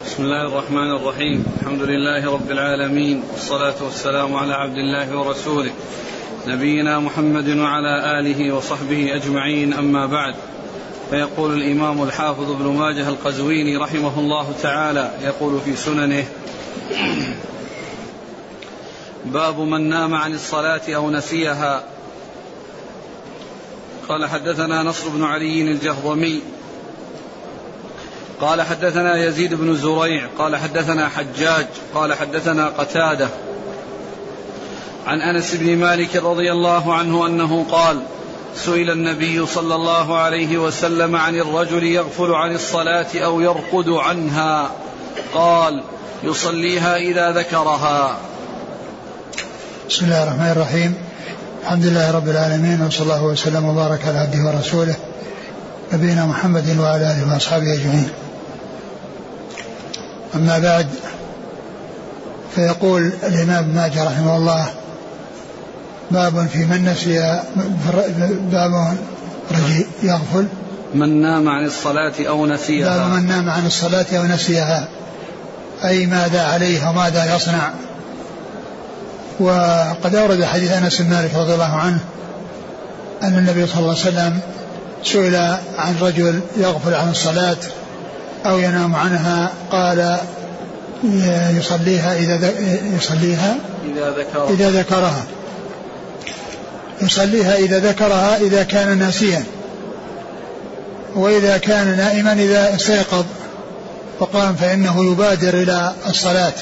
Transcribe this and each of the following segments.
بسم الله الرحمن الرحيم. الحمد لله رب العالمين. والصلاة والسلام على عبد الله ورسوله. نبينا محمد وعلى آله وصحبه أجمعين. أما بعد فيقول الإمام الحافظ ابن ماجه القزويني رحمه الله تعالى يقول في سننه باب من نام عن الصلاة أو نسيها. قال حدثنا نصر بن علي الجهضمي قال حدثنا يزيد بن زريع قال حدثنا حجاج قال حدثنا قتادة عن أنس بن مالك رضي الله عنه أنه قال سئل النبي صلى الله عليه وسلم عن الرجل يغفل عن الصلاة أو يرقد عنها قال يصليها إذا ذكرها. بسم الله الرحمن الرحيم. الحمد لله رب العالمين وصلى الله وسلم وبارك على عبده ورسوله نبينا محمد وعلى آله وأصحابه أجمعين. أما بعد فيقول الإمام ماجه رحمه الله باب في من نسي باب رجي يغفل. من نام عن الصلاة أو نسيها. باب من نام عن الصلاة أو نسيها. أي ماذا عليه وماذا يصنع. وقد أورد حديث أنس بن مالك رضي الله عنه أن النبي صلى الله عليه وسلم سئل عن رجل يغفل عن الصلاة. أو ينام عنها قال يصليها إذا يصليها إذا ذكرها. إذا ذكرها. يصليها إذا ذكرها إذا كان ناسيا. وإذا كان نائما إذا استيقظ. فقام فإنه يبادر إلى الصلاة.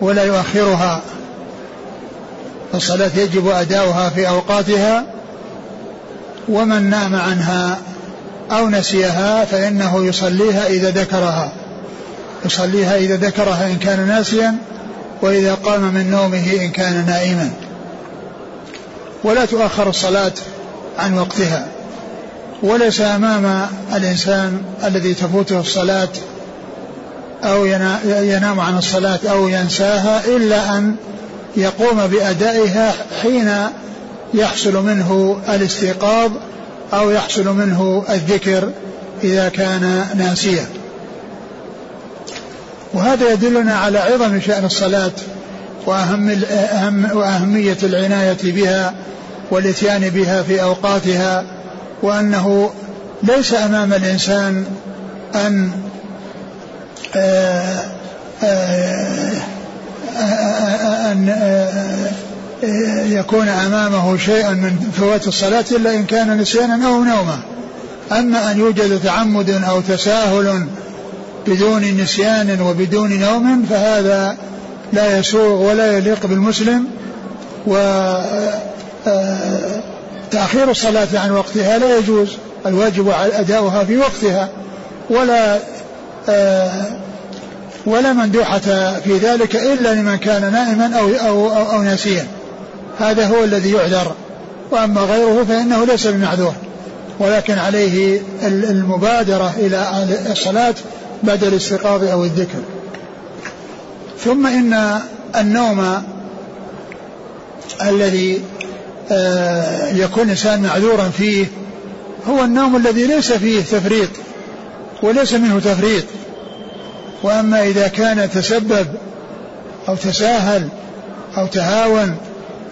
ولا يؤخرها. الصلاة يجب أداؤها في أوقاتها. ومن نام عنها أو نسيها فإنه يصليها إذا ذكرها. يصليها إذا ذكرها إن كان ناسيا وإذا قام من نومه إن كان نائما. ولا تؤخر الصلاة عن وقتها. وليس أمام الإنسان الذي تفوته الصلاة أو ينام عن الصلاة أو ينساها إلا أن يقوم بأدائها حين يحصل منه الاستيقاظ أو يحصل منه الذكر إذا كان ناسيا وهذا يدلنا على عظم شأن الصلاة وأهم أهم وأهمية العناية بها والإتيان بها في أوقاتها وأنه ليس أمام الإنسان أن آه، آه، آه، أن يكون أمامه شيء من فوات الصلاة إلا إن كان نسيانا أو نوما. أما أن يوجد تعمد أو تساهل بدون نسيان وبدون نوم فهذا لا يسوغ ولا يليق بالمسلم. و آه، تأخير الصلاة عن وقتها لا يجوز. الواجب أداؤها في وقتها. ولا آه، ولا مندوحة في ذلك إلا لمن كان نائما أو أو أو, أو ناسيا. هذا هو الذي يعذر وأما غيره فإنه ليس بمعذور. ولكن عليه المبادرة إلى الصلاة بعد الاستيقاظ أو الذكر. ثم إن النوم الذي آه، يكون الإنسان معذورا فيه هو النوم الذي ليس فيه تفريط وليس منه تفريط. وأما إذا كان تسبب أو تساهل أو تهاون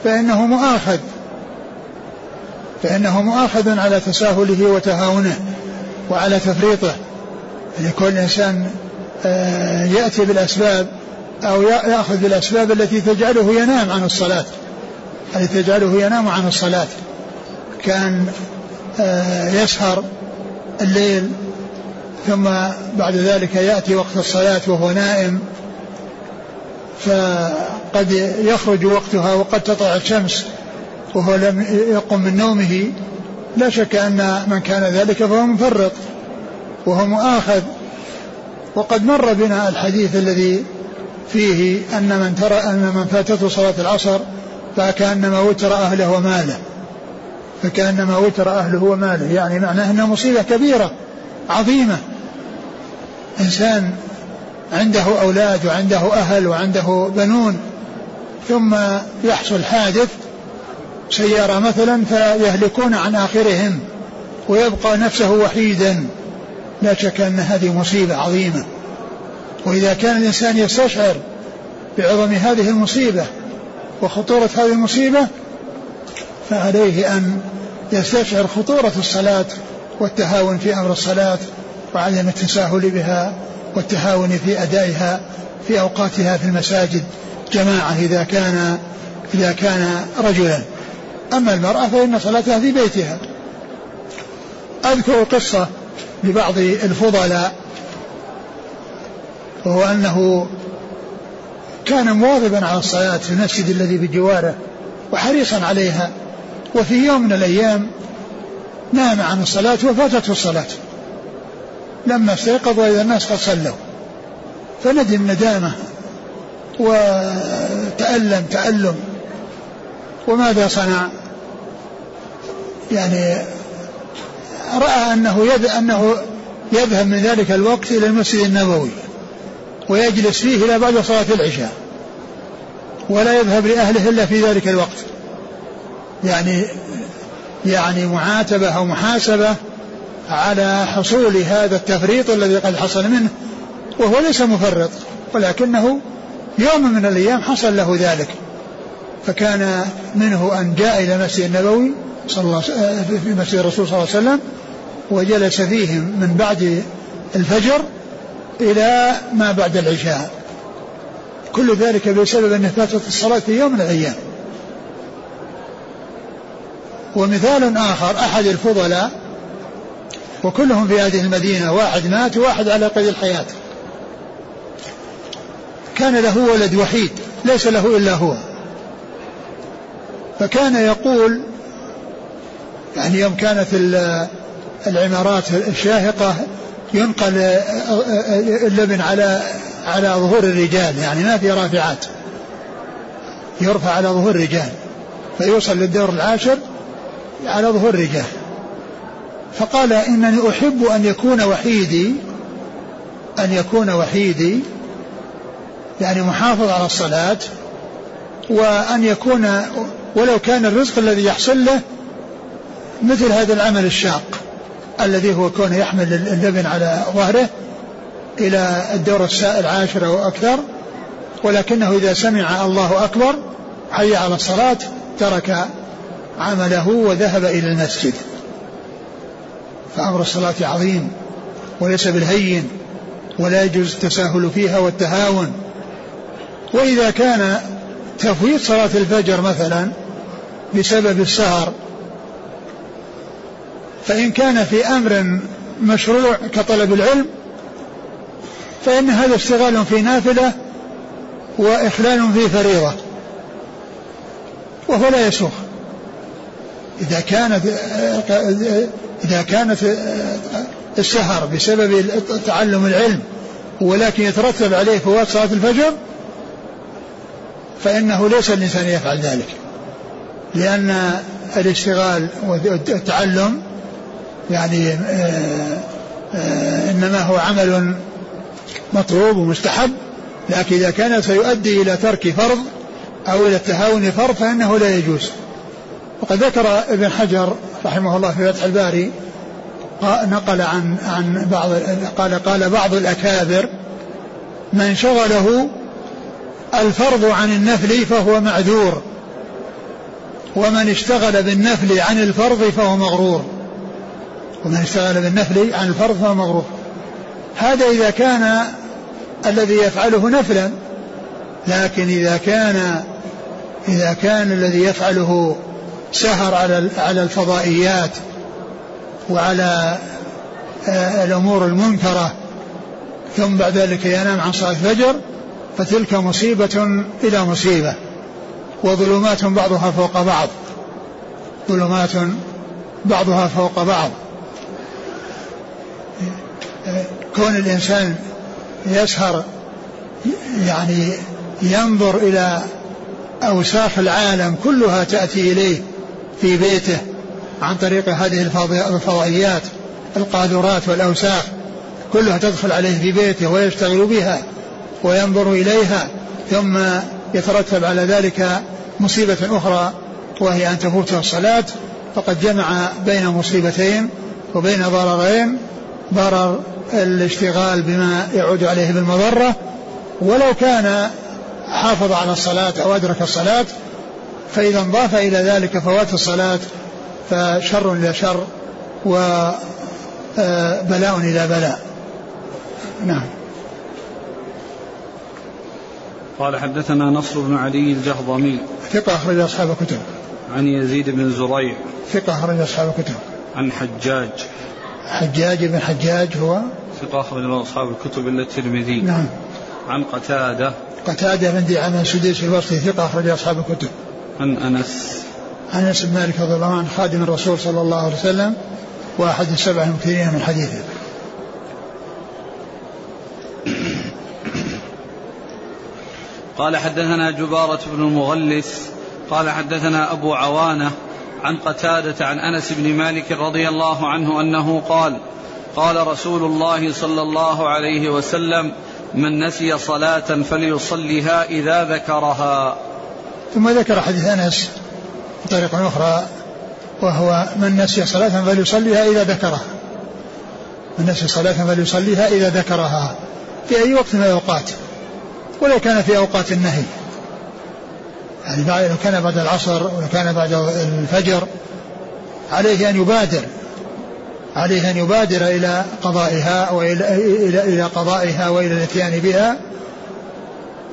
فإنه مؤاخذ. فإنه مؤاخذ على تساهله وتهاونه وعلى تفريطه. يعني كل إنسان آه، يأتي بالأسباب أو يأخذ بالأسباب التي تجعله ينام عن الصلاة. التي تجعله ينام عن الصلاة. كأن آه، يسهر الليل ثم بعد ذلك يأتي وقت الصلاة وهو نائم. فقد يخرج وقتها وقد تطلع الشمس وهو لم يقم من نومه. لا شك أن من كان ذلك فهو مفرط وهو مؤاخذ. وقد مر بنا الحديث الذي فيه أن من ترى أن من فاتته صلاة العصر فكأنما وتر أهله وماله. فكأنما وتر أهله وماله. يعني معناه أنها مصيبة كبيرة عظيمة. إنسان عنده أولاد وعنده أهل وعنده بنون ثم يحصل حادث سيارة مثلا فيهلكون عن آخرهم ويبقى نفسه وحيدا. لا شك أن هذه مصيبة عظيمة. وإذا كان الإنسان يستشعر بعظم هذه المصيبة وخطورة هذه المصيبة فعليه أن يستشعر خطورة الصلاة والتهاون في أمر الصلاة وعدم التساهل بها. والتهاون في أدائها في أوقاتها في المساجد جماعة إذا كان إذا كان رجلا. أما المرأة فإن صلاتها في بيتها. أذكر قصة لبعض الفضلاء وهو أنه كان مواظبا على الصلاة في المسجد الذي بجواره وحريصا عليها وفي يوم من الأيام نام عن الصلاة وفاتته الصلاة. لما استيقظ وإذا الناس قد صلوا. فندم ندامة وتألم تألم. وماذا صنع؟ يعني رأى أنه. أنه يذهب من ذلك الوقت إلى المسجد النبوي ويجلس فيه إلى بعد صلاة العشاء. ولا يذهب لأهله إلا في ذلك الوقت. يعني يعني معاتبة أو محاسبة على حصول هذا التفريط الذي قد حصل منه وهو ليس مفرط ولكنه يوم من الأيام حصل له ذلك. فكان منه أن جاء إلى المسجد النبوي صلى الله في مسجد الرسول صلى الله عليه وسلم وجلس فيهم من بعد الفجر إلى ما بعد العشاء. كل ذلك بسبب أن فاتت الصلاة في يوم من الأيام. ومثال آخر أحد الفضلاء وكلهم في هذه المدينة واحد مات وواحد على قيد الحياة. كان له ولد وحيد ليس له إلا هو. فكان يقول يعني يوم كانت العمارات الشاهقة ينقل اللبن على على ظهور الرجال يعني ما في رافعات. يرفع على ظهور الرجال فيوصل للدور العاشر على ظهور الرجال. فقال إنني أحب أن يكون وحيدي أن يكون وحيدي يعني محافظ على الصلاة وأن يكون ولو كان الرزق الذي يحصل له مثل هذا العمل الشاق الذي هو كونه يحمل اللبن على ظهره إلى الدور العاشر أو أكثر ولكنه إذا سمع الله أكبر حي على الصلاة ترك عمله وذهب إلى المسجد. فأمر الصلاة عظيم وليس بالهين ولا يجوز التساهل فيها والتهاون. وإذا كان تفويت صلاة الفجر مثلا بسبب السهر فإن كان في أمر مشروع كطلب العلم فإن هذا اشتغال في نافلة وإخلال في فريضة وهو لا يسوغ إذا كانت إذا كانت السهر بسبب تعلم العلم ولكن يترتب عليه فوات صلاة الفجر فإنه ليس الإنسان يفعل ذلك. لأن الاشتغال والتعلم يعني آه، آه، إنما هو عمل مطلوب ومستحب لكن إذا كان سيؤدي إلى ترك فرض أو إلى التهاون فرض فإنه لا يجوز. وقد ذكر ابن حجر رحمه الله في فتح الباري نقل عن عن بعض قال قال بعض الأكابر من شغله الفرض عن النفل فهو معذور ومن اشتغل بالنفل عن الفرض فهو مغرور ومن اشتغل بالنفل عن الفرض فهو مغرور. هذا إذا كان الذي يفعله نفلا لكن إذا كان إذا كان الذي يفعله سهر على على الفضائيات وعلى آه، الأمور المنكرة ثم بعد ذلك ينام عن صلاة الفجر فتلك مصيبة إلى مصيبة وظلمات بعضها فوق بعض ظلمات بعضها فوق بعض. كون الإنسان يسهر يعني ينظر إلى أوساخ العالم كلها تأتي إليه في بيته عن طريق هذه الفضائيات القاذورات والأوساخ كلها تدخل عليه في بيته ويشتغل بها وينظر إليها ثم يترتب على ذلك مصيبة أخرى وهي أن تفوته الصلاة فقد جمع بين مصيبتين وبين ضررين ضرر الاشتغال بما يعود عليه بالمضرة ولو كان حافظ على الصلاة أو أدرك الصلاة فإذا انضاف إلى ذلك فوات الصلاة فشر إلى شر وبلاء إلى بلاء. نعم. قال حدثنا نصر بن علي الجهضمي. ثقة أخرج أصحاب الكتب. عن يزيد بن زريع. ثقة أخرج أصحاب الكتب. عن حجاج. حجاج بن حجاج هو؟ ثقة أخرج له أصحاب الكتب إلا الترمذي. نعم. عن قتادة. قتادة بن دعامة سديس البصري ثقة أخرج أصحاب الكتب. عن أنس. عن أنس بن مالك رضي الله عنه خادم الرسول صلى الله عليه وسلم وأحد السبع المكثرين من حديثه. قال حدثنا جبارة بن المغلس قال حدثنا أبو عوانة عن قتادة عن أنس بن مالك رضي الله عنه أنه قال قال رسول الله صلى الله عليه وسلم من نسي صلاة فليصلها إذا ذكرها. ثم ذكر حديث أنس بطريقة أخرى وهو من نسي صلاة فليصليها إذا ذكرها. من نسي صلاة فليصليها إذا ذكرها في أي وقت من الأوقات ولو كان في أوقات النهي. يعني لو كان بعد العصر ولو كان بعد الفجر عليه أن يبادر. عليه أن يبادر إلى قضائها وإلى إلى, إلى قضائها وإلى الإتيان بها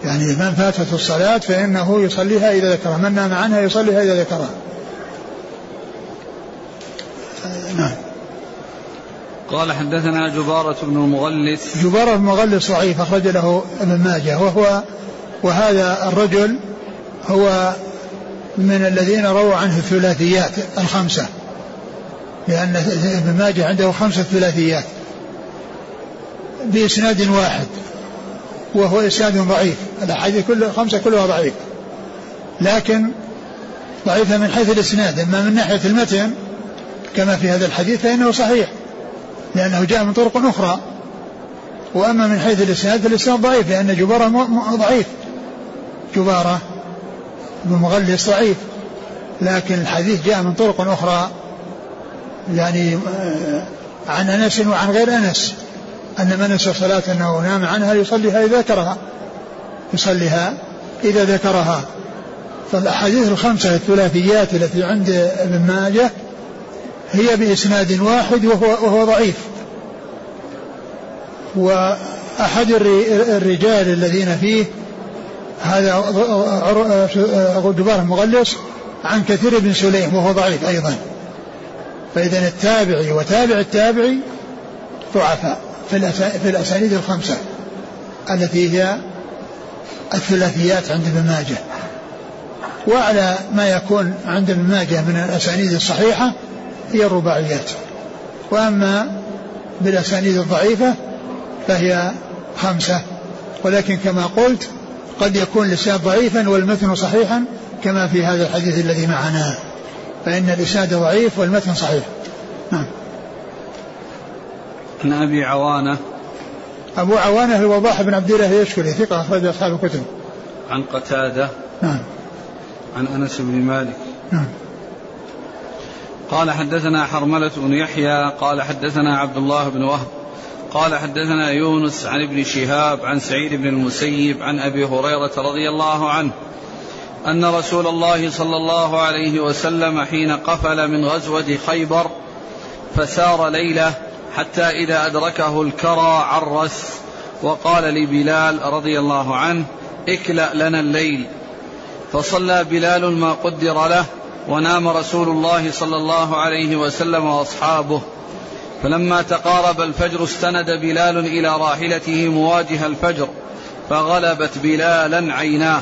يعني من فاتته الصلاة فإنه يصليها إذا ذكرها من نام عنها يصليها إذا ذكرها. نعم. قال حدثنا جبارة بن المغلس. جبارة بن المغلس ضعيف أخرج له ابن ماجه وهو وهذا الرجل هو من الذين رووا عنه الثلاثيات الخمسة لأن ابن ماجه عنده خمسة ثلاثيات بإسناد واحد. وهو إسناد ضعيف. الأحاديث كل خمسة كلها ضعيف. لكن ضعيفة من حيث الإسناد أما من ناحية المتن كما في هذا الحديث فإنه صحيح لأنه جاء من طرق أخرى. وأما من حيث الإسناد فالإسناد ضعيف لأن جبارة ضعيف. جبارة بن مغلس ضعيف. لكن الحديث جاء من طرق أخرى يعني آه، عن أنس وعن غير أنس. أن من نسي صلاة أنه نام عنها يصليها إذا ذكرها يصليها إذا ذكرها. فالأحاديث الخمسة الثلاثيات التي عند ابن ماجه هي بإسناد واحد وهو, وهو ضعيف. وأحد الرجال الذين فيه هذا جبار المغلس عن كثير بن سليم وهو ضعيف أيضا. فإذا التابعي وتابع التابعي ضعفاء. في الأسانيد الخمسة التي هي الثلاثيات عند ابن ماجه. وأعلى ما يكون عند ابن ماجه من الأسانيد الصحيحة هي الرباعيات. وأما بالأسانيد الضعيفة فهي خمسة. ولكن كما قلت قد يكون الإسناد ضعيفا والمتن صحيحا كما في هذا الحديث الذي معنا. فإن الإسناد ضعيف والمتن صحيح. نعم. عن أبي عوانة. أبو عوانة الوضاح بن عبد الله يشكري ثقة أخرج أصحاب الكتب. عن قتادة. نعم. عن أنس بن مالك. نعم. قال حدثنا حرملة بن يحيى قال حدثنا عبد الله بن وهب قال حدثنا يونس عن ابن شهاب عن سعيد بن المسيب عن أبي هريرة رضي الله عنه أن رسول الله صلى الله عليه وسلم حين قفل من غزوة خيبر فسار ليلة حتى إذا أدركه الكرى عرس وقال لبلال رضي الله عنه اكلأ لنا الليل. فصلى بلال ما قدر له ونام رسول الله صلى الله عليه وسلم وأصحابه. فلما تقارب الفجر استند بلال إلى راحلته مواجه الفجر فغلبت بلالا عيناه.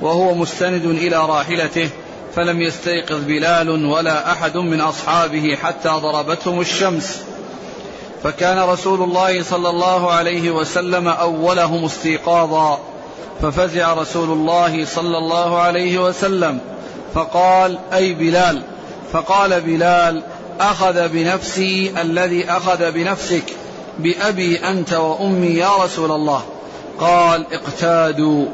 وهو مستند إلى راحلته فلم يستيقظ بلال ولا أحد من أصحابه حتى ضربتهم الشمس. فكان رسول الله صلى الله عليه وسلم أولهم استيقاظا ففزع رسول الله صلى الله عليه وسلم فقال أي بلال؟ فقال بلال أخذ بنفسي الذي أخذ بنفسك بأبي أنت وأمي يا رسول الله. قال اقتادوا.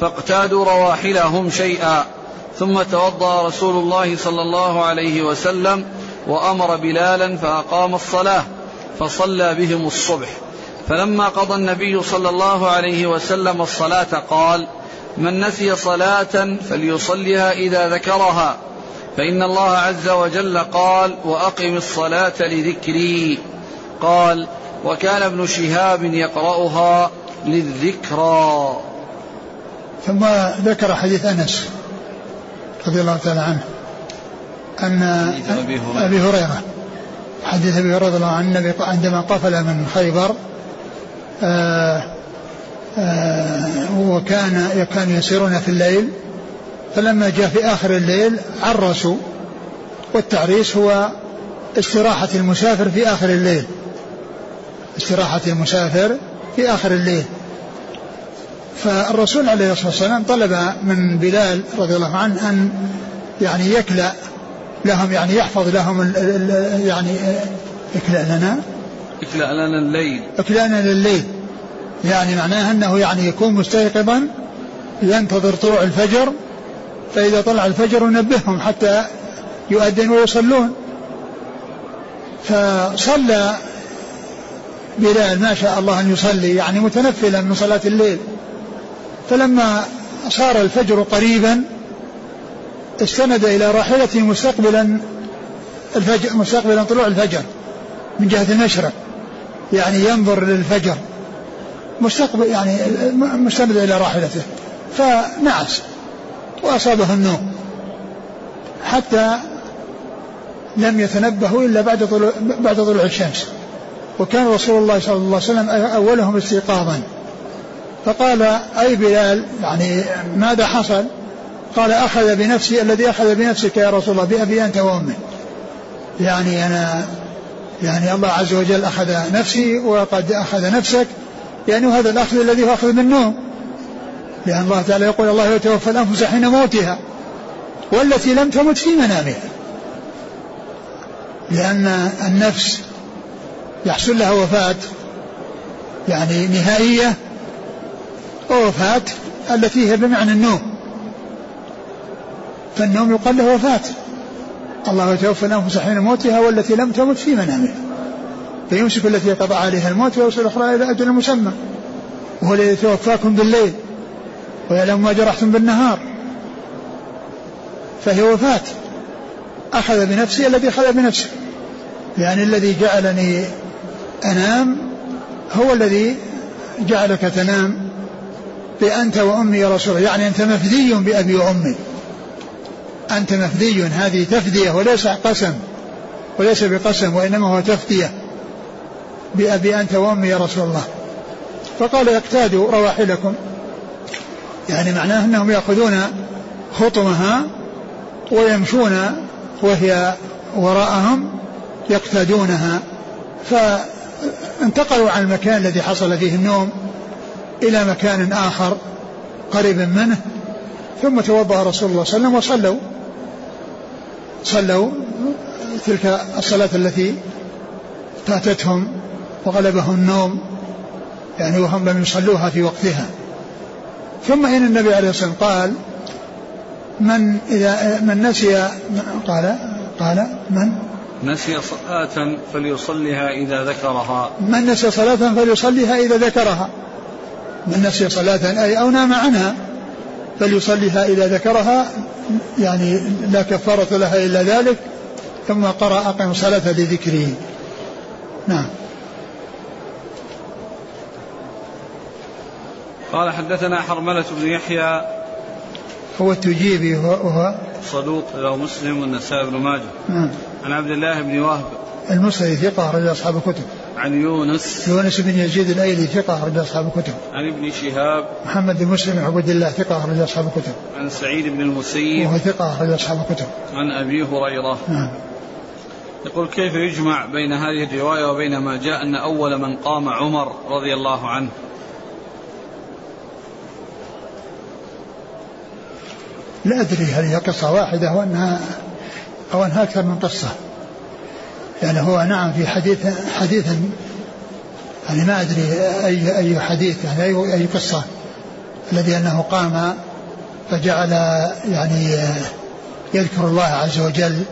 فاقتادوا رواحلهم شيئا ثم توضأ رسول الله صلى الله عليه وسلم وأمر بلالا فأقام الصلاة. فصلى بهم الصبح. فلما قضى النبي صلى الله عليه وسلم الصلاة قال من نسي صلاة فليصلها إذا ذكرها. فإن الله عز وجل قال وأقم الصلاة لذكري. قال وكان ابن شهاب يقرأها للذكرى. ثم ذكر حديث أنس رضي الله تعالى عنه أن أبي هريرة. حديث أبي هريرة رضي الله عنه عندما قفل من خيبر آآ آآ وكان كانوا يسيرون في الليل فلما جاء في آخر الليل عرسوا والتعريس هو استراحة المسافر في آخر الليل. استراحة المسافر في آخر الليل. فالرسول عليه الصلاة والسلام طلب من بلال رضي الله عنه أن يعني يكلأ لهم يعني يحفظ لهم ال ال يعني اكلأ لنا اكلأ لنا الليل اكلأ لنا الليل يعني معناه أنه يعني يكون مستيقظا ينتظر طلوع الفجر فإذا طلع الفجر ينبههم حتى يؤذن ويصلون. فصلى بلال ما شاء الله أن يصلي يعني متنفلا من صلاة الليل. فلما صار الفجر قريبا استند إلى راحلته مستقبلا الفجر مستقبلا طلوع الفجر من جهة المشرق يعني ينظر للفجر. مستقبل يعني مستند إلى راحلته. فنعس. وأصابه النوم. حتى لم يتنبهوا إلا بعد طلوع, بعد طلوع الشمس. وكان رسول الله صلى الله عليه وسلم أولهم استيقاظا. فقال أي بلال؟ يعني ماذا حصل؟ قال أخذ بنفسي الذي أخذ بنفسك يا رسول الله بأبي أنت وأمي. يعني أنا يعني الله عز وجل أخذ نفسي وقد أخذ نفسك. يعني هذا الأخذ الذي هو أخذ بالنوم لأن الله تعالى يقول الله يتوفى الأنفس حين موتها والتي لم تمت في منامها. لأن النفس يحصل لها وفاة. يعني نهائية ووفاة التي هي بمعنى النوم. فالنوم يقال له وفاة. الله يتوفى الأنفس حين موتها والتي لم تمت في منامها. فيمسك التي قضى عليها الموت ويوصل الأخرى إلى أجل مسمى. وهو الذي يتوفاكم بالليل ويعلم ما جرحتم بالنهار. فهي وفاة. أخذ بنفسي الذي أخذ بنفسه. يعني الذي جعلني أنام هو الذي جعلك تنام بأنت وأمي يا رسول الله. يعني أنت مفدي بأبي وأمي. أنت مفدي هذه تفدية وليس قسم وليس بقسم وإنما هو تفدية بأبي أنت وأمي يا رسول الله. فقال اقتادوا رواحلكم. يعني معناه أنهم يأخذون خطمها ويمشون وهي وراءهم يقتادونها. فانتقلوا عن المكان الذي حصل فيه النوم إلى مكان آخر قريب منه ثم توضأ رسول الله صلى الله عليه وسلم وصلوا. صلوا تلك الصلاة التي فاتتهم وغلبهم النوم يعني وهم لم يصلوها في وقتها. ثم إن النبي عليه الصلاة والسلام قال من إذا من نسي قال قال من؟ نسي صلاة فليصليها إذا ذكرها. من نسي صلاة فليصليها إذا ذكرها. من نسي صلاة أي أو نام عنها. فليصليها إذا ذكرها يعني لا كفارة لها إلا ذلك ثم قرأ أقم صلاة لذكره نعم. قال حدثنا حرملة بن يحيى. هو التجيبي وهو صدوق له مسلم والنسائي بن ماجه. نعم. عن عبد الله بن وهب. المصري ثقة رجل أصحاب الكتب. عن يونس يونس بن يزيد الأيلي ثقة رجل أصحاب الكتب. عن ابن شهاب محمد بن مسلم عبد الله ثقة رجل أصحاب الكتب. عن سعيد بن المسيب وهو ثقة رجل أصحاب الكتب. عن أبي هريرة. نعم. يقول كيف يجمع بين هذه الرواية وبين ما جاء أن أول من قام عمر رضي الله عنه؟ لا أدري هل هي قصة واحدة وانها أو أنها أكثر من قصة. يعني هو نعم في حديث حديث يعني ما أدري اي أي حديث يعني اي أي قصة الذي أنه قام فجعل يعني يذكر الله عز وجل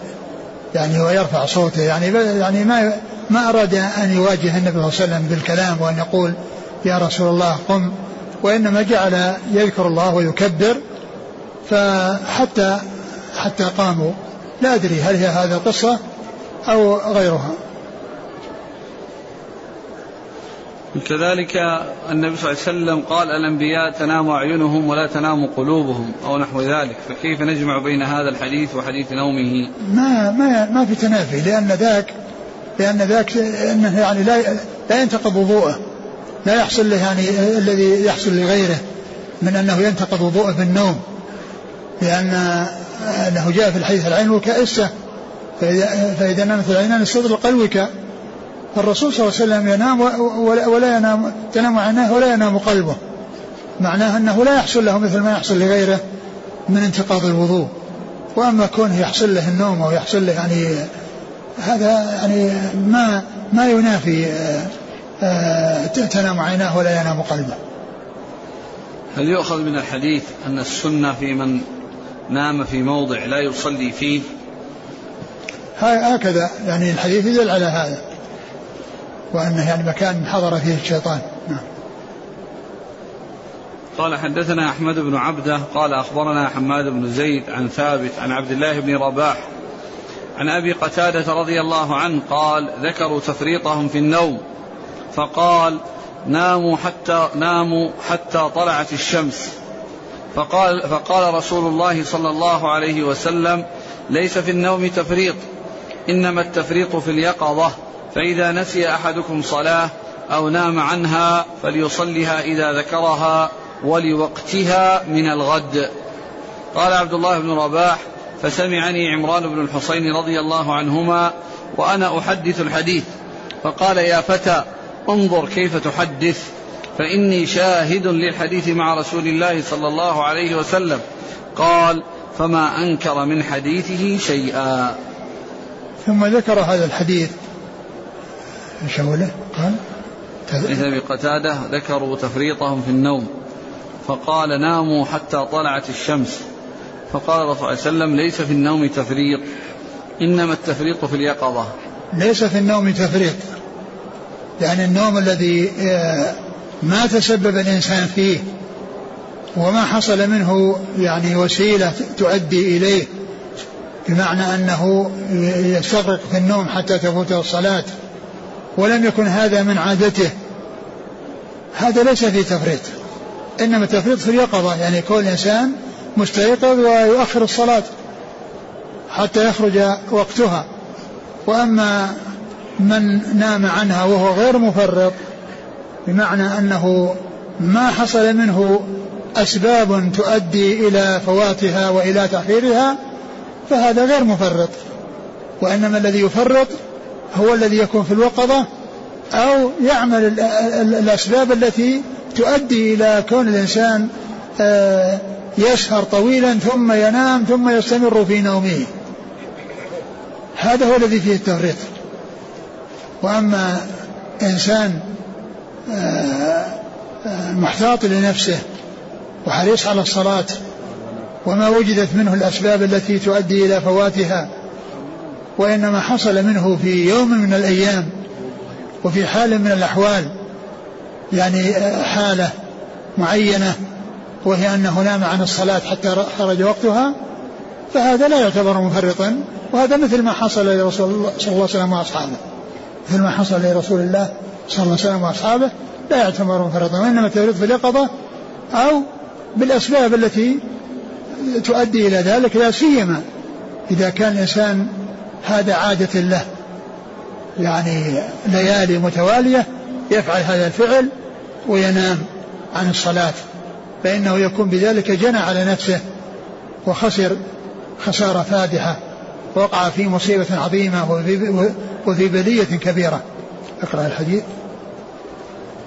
يعني ويرفع صوته. يعني يعني ما ما أراد أن يواجه النبي صلى الله عليه وسلم بالكلام وأن يقول يا رسول الله قم وإنما جعل يذكر الله ويكبر. فحتى حتى قاموا. لا أدري هل هي هذه القصة أو غيرها. كذلك النبي صلى الله عليه وسلم قال الأنبياء تنام أعينهم ولا تنام قلوبهم أو نحو ذلك. فكيف نجمع بين هذا الحديث وحديث نومه؟ ما ما ما في تنافي لأن ذاك لأن ذاك أنه يعني لا لا ينتقض وضوءه لا يحصل له يعني الذي يحصل لغيره من أنه ينتقض وضوءه في النوم لأن أنه جاء في الحديث العين كأسة فإذا, فإذا نامت العينان استدر قلبك فالرسول صلى الله عليه وسلم ينام ولا ينام تنام عيناه ولا ينام قلبه. معناه أنه لا يحصل له مثل ما يحصل لغيره من انتقاض الوضوء. وأما كونه يحصل له النوم أو يحصل له يعني هذا يعني ما ما ينافي آه، تنام عيناه ولا ينام قلبه. هل يؤخذ من الحديث أن السنة في من نام في موضع لا يصلي فيه هكذا يعني الحديث يدل على هذا. وأنه يعني مكان حضر فيه الشيطان. نعم. قال حدثنا أحمد بن عبده قال أخبرنا حماد بن زيد عن ثابت عن عبد الله بن رباح عن أبي قتادة رضي الله عنه قال ذكروا تفريطهم في النوم. فقال ناموا حتى ناموا حتى طلعت الشمس. فقال فقال رسول الله صلى الله عليه وسلم ليس في النوم تفريط. إنما التفريط في اليقظة فإذا نسي أحدكم صلاة أو نام عنها فليصلها إذا ذكرها ولوقتها من الغد. قال عبد الله بن رباح فسمعني عمران بن الحصين رضي الله عنهما وأنا أحدث الحديث. فقال يا فتى انظر كيف تحدث فإني شاهد للحديث مع رسول الله صلى الله عليه وسلم. قال فما أنكر من حديثه شيئا. ثم ذكر هذا الحديث. إيش؟ قال حديث أبي قتادة ذكروا تفريطهم في النوم. فقال ناموا حتى طلعت الشمس. فقال الرسول صلى الله عليه وسلم ليس في النوم تفريط إنما التفريط في اليقظة. ليس في النوم تفريط. يعني النوم الذي آه، ما تسبب الإنسان فيه وما حصل منه يعني وسيلة تؤدي إليه بمعنى أنه يستغرق في النوم حتى تفوته الصلاة ولم يكن هذا من عادته. هذا ليس فيه تفريط إنما التفريط في اليقظة يعني كل إنسان مستيقظ ويؤخر الصلاة حتى يخرج وقتها. وأما من نام عنها وهو غير مفرط بمعنى أنه ما حصل منه أسباب تؤدي إلى فواتها وإلى تأخيرها فهذا غير مفرط. وإنما الذي يفرط هو الذي يكون في الوقظة أو يعمل الأسباب التي تؤدي إلى كون الإنسان آه، يسهر طويلا ثم ينام ثم يستمر في نومه. هذا هو الذي فيه التفريط. وأما إنسان آه، آه، محتاط لنفسه وحريص على الصلاة وما وجدت منه الأسباب التي تؤدي إلى فواتها وإنما حصل منه في يوم من الأيام وفي حال من الأحوال يعني آه، حالة معينة وهي أنه نام عن الصلاة حتى خرج وقتها فهذا لا يعتبر مفرطا وهذا مثل ما حصل لرسول الله صلى الله عليه وسلم وأصحابه. مثل ما حصل لرسول الله صلى الله عليه وسلم وأصحابه لا يعتبر منفردا وإنما التفريط في اليقظة أو بالأسباب التي تؤدي إلى ذلك لا سيما إذا كان الإنسان هذا عادة له يعني ليالي متوالية يفعل هذا الفعل وينام عن الصلاة فإنه يكون بذلك جنى على نفسه وخسر خسارة فادحة وقع في مصيبة عظيمة وفي بلية كبيرة. اقرأ الحديث.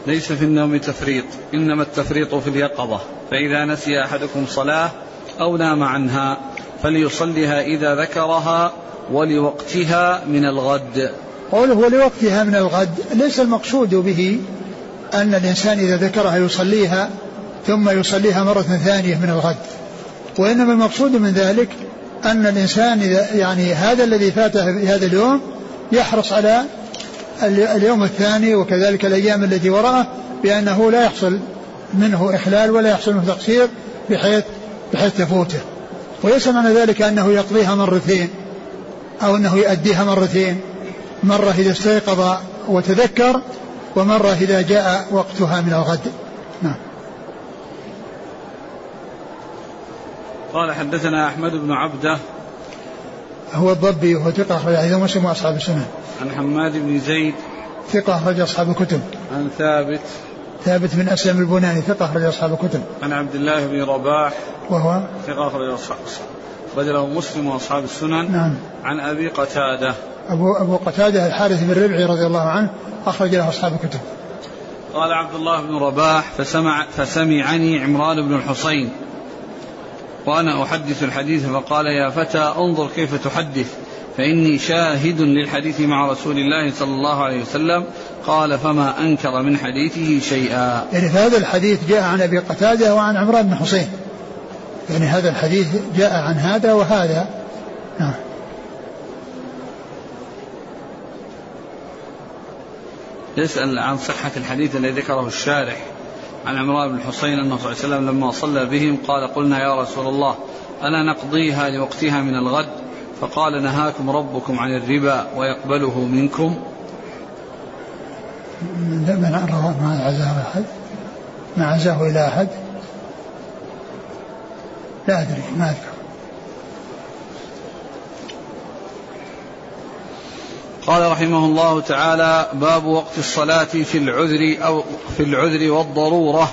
ليس في النوم تفريط إنما التفريط في اليقظة فإذا نسي أحدكم صلاة أو نام عنها فليصلها إذا ذكرها ولوقتها من الغد. قوله ولوقتها من الغد ليس المقصود به أن الإنسان إذا ذكرها يصليها ثم يصليها مرة ثانية من الغد وإنما المقصود من ذلك أن الإنسان إذا يعني هذا الذي فاته في هذا اليوم يحرص على اليوم الثاني وكذلك الأيام التي وراءه بأنه لا يحصل منه إحلال ولا يحصل منه تقصير بحيث بحيث تفوته. وليس معنى ذلك أنه يقضيها مرتين أو أنه يؤديها مرتين. مرة إذا استيقظ وتذكر ومرة إذا جاء وقتها من الغد. نعم. قال حدثنا أحمد بن عبدة. هو الضبي وهو ثقة أخرج حديث مسلم وأصحاب السنن. عن حماد بن زيد. ثقة أخرج أصحاب الكتب. عن ثابت. ثابت بن أسلم البناني ثقة أخرج أصحاب الكتب. عن عبد الله بن رباح وهو ثقة أخرج أصحاب رجله مسلم وأصحاب السنن. نعم. عن أبي قتادة. أبو أبو قتادة الحارث بن ربعي رضي الله عنه أخرج له أصحاب الكتب. قال عبد الله بن رباح فسمع فسمعني عمران بن الحصين وأنا أحدث الحديث فقال يا فتى انظر كيف تحدث فإني شاهد للحديث مع رسول الله صلى الله عليه وسلم قال فما أنكر من حديثه شيئا. يعني هذا الحديث جاء عن أبي قتادة وعن عمران بن حسين. يعني هذا الحديث جاء عن هذا وهذا. نعم. يسأل عن صحة الحديث الذي ذكره الشارح عن عمران بن الحصين أنه صلى الله عليه وسلم لما صلى بهم قال قلنا يا رسول الله ألا نقضيها لوقتها من الغد؟ فقال نهاكم ربكم عن الربا ويقبله منكم. من روى ما عزاه أحد ما عزاه إلى أحد. لا أدري ما أذكر. قال رحمه الله تعالى باب وقت الصلاة في العذر أو في العذر والضرورة.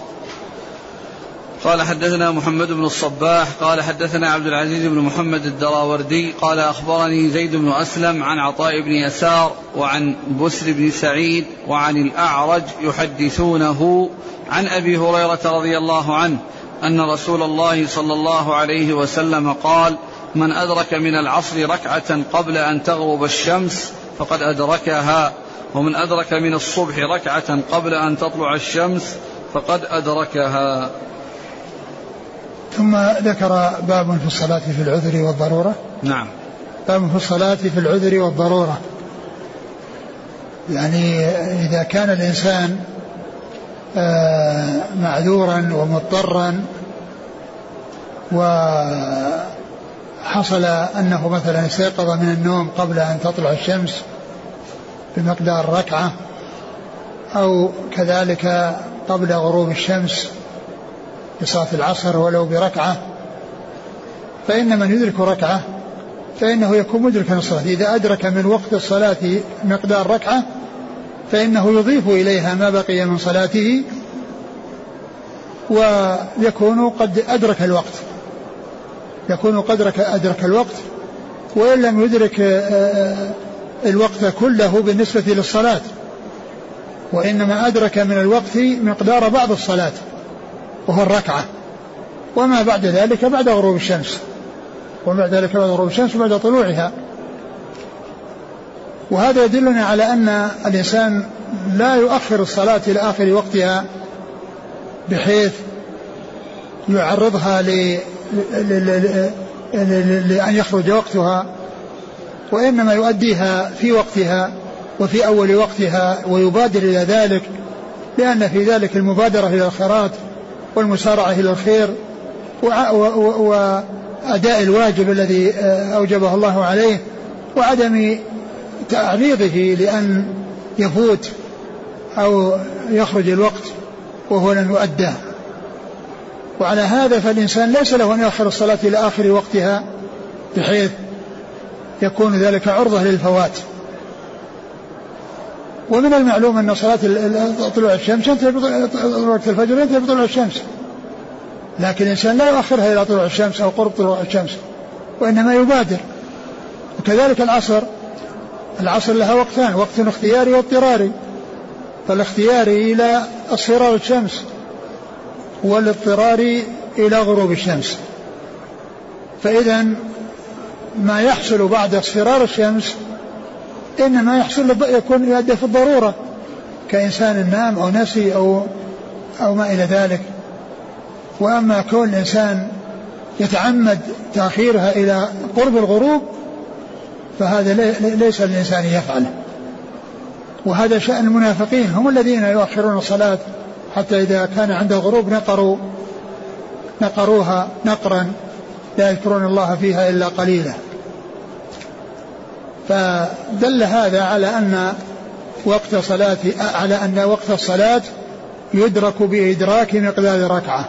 قال حدثنا محمد بن الصباح قال حدثنا عبد العزيز بن محمد الدراوردي قال أخبرني زيد بن أسلم عن عطاء بن يسار وعن بسر بن سعيد وعن الأعرج يحدثونه عن أبي هريرة رضي الله عنه أن رسول الله صلى الله عليه وسلم قال من أدرك من العصر ركعة قبل أن تغرب الشمس فقد أدركها ومن أدرك من الصبح ركعة قبل أن تطلع الشمس فقد أدركها. ثم ذكر باب في الصلاة في العذر والضرورة. نعم. باب في الصلاة في العذر والضرورة. يعني إذا كان الإنسان آه، معذورا ومضطرا وحصل أنه مثلا استيقظ من النوم قبل أن تطلع الشمس بمقدار ركعة أو كذلك قبل غروب الشمس بصلاة العصر ولو بركعة. فإن من يدرك ركعة فإنه يكون مدركا الصلاة إذا أدرك من وقت الصلاة مقدار ركعة فإنه يضيف إليها ما بقي من صلاته ويكون قد أدرك الوقت. يكون قد أدرك الوقت. وإن لم يدرك آه، الوقت كله بالنسبة للصلاة. وإنما أدرك من الوقت مقدار بعض الصلاة. وهو الركعة. وما بعد ذلك بعد غروب الشمس. وبعد ذلك بعد غروب الشمس وبعد طلوعها. وهذا يدلنا على أن الإنسان لا يؤخر الصلاة إلى آخر وقتها بحيث يعرضها. لأن يخرج وقتها وإنما يؤديها في وقتها وفي أول وقتها ويبادر إلى ذلك لأن في ذلك المبادرة إلى الخيرات. والمسارعة إلى الخير وأداء الواجب الذي آه، أوجبه الله عليه وعدم تعريضه لأن يفوت أو يخرج الوقت وهو لن يؤدى. وعلى هذا فالإنسان ليس له أن يؤخر الصلاة إلى آخر وقتها بحيث يكون ذلك عرضة للفوات. ومن المعلوم أن صلاة طلوع الشمس تنتهي وقت الفجر ينتهي بطلوع الشمس. لكن الإنسان لا يؤخرها إلى طلوع الشمس أو قرب طلوع الشمس وإنما يبادر. وكذلك العصر. العصر لها وقتان وقت اختياري واضطراري فالاختياري إلى اصفرار الشمس والاضطراري إلى غروب الشمس. فإذا ما يحصل بعد اصفرار الشمس إنما يحصل يكون يؤدي في الضرورة كإنسان نام أو نسي أو أو ما إلى ذلك. وأما كون الإنسان يتعمد تأخيرها إلى قرب الغروب فهذا ليس للإنسان يفعله وهذا شأن المنافقين هم الذين يؤخرون الصلاة حتى إذا كان عند الغروب نقروا نقروها نقرا لا يذكرون الله فيها إلا قليلا. فدل هذا على أن وقت صلاة على أن وقت الصلاة يدرك بإدراك مقدار ركعة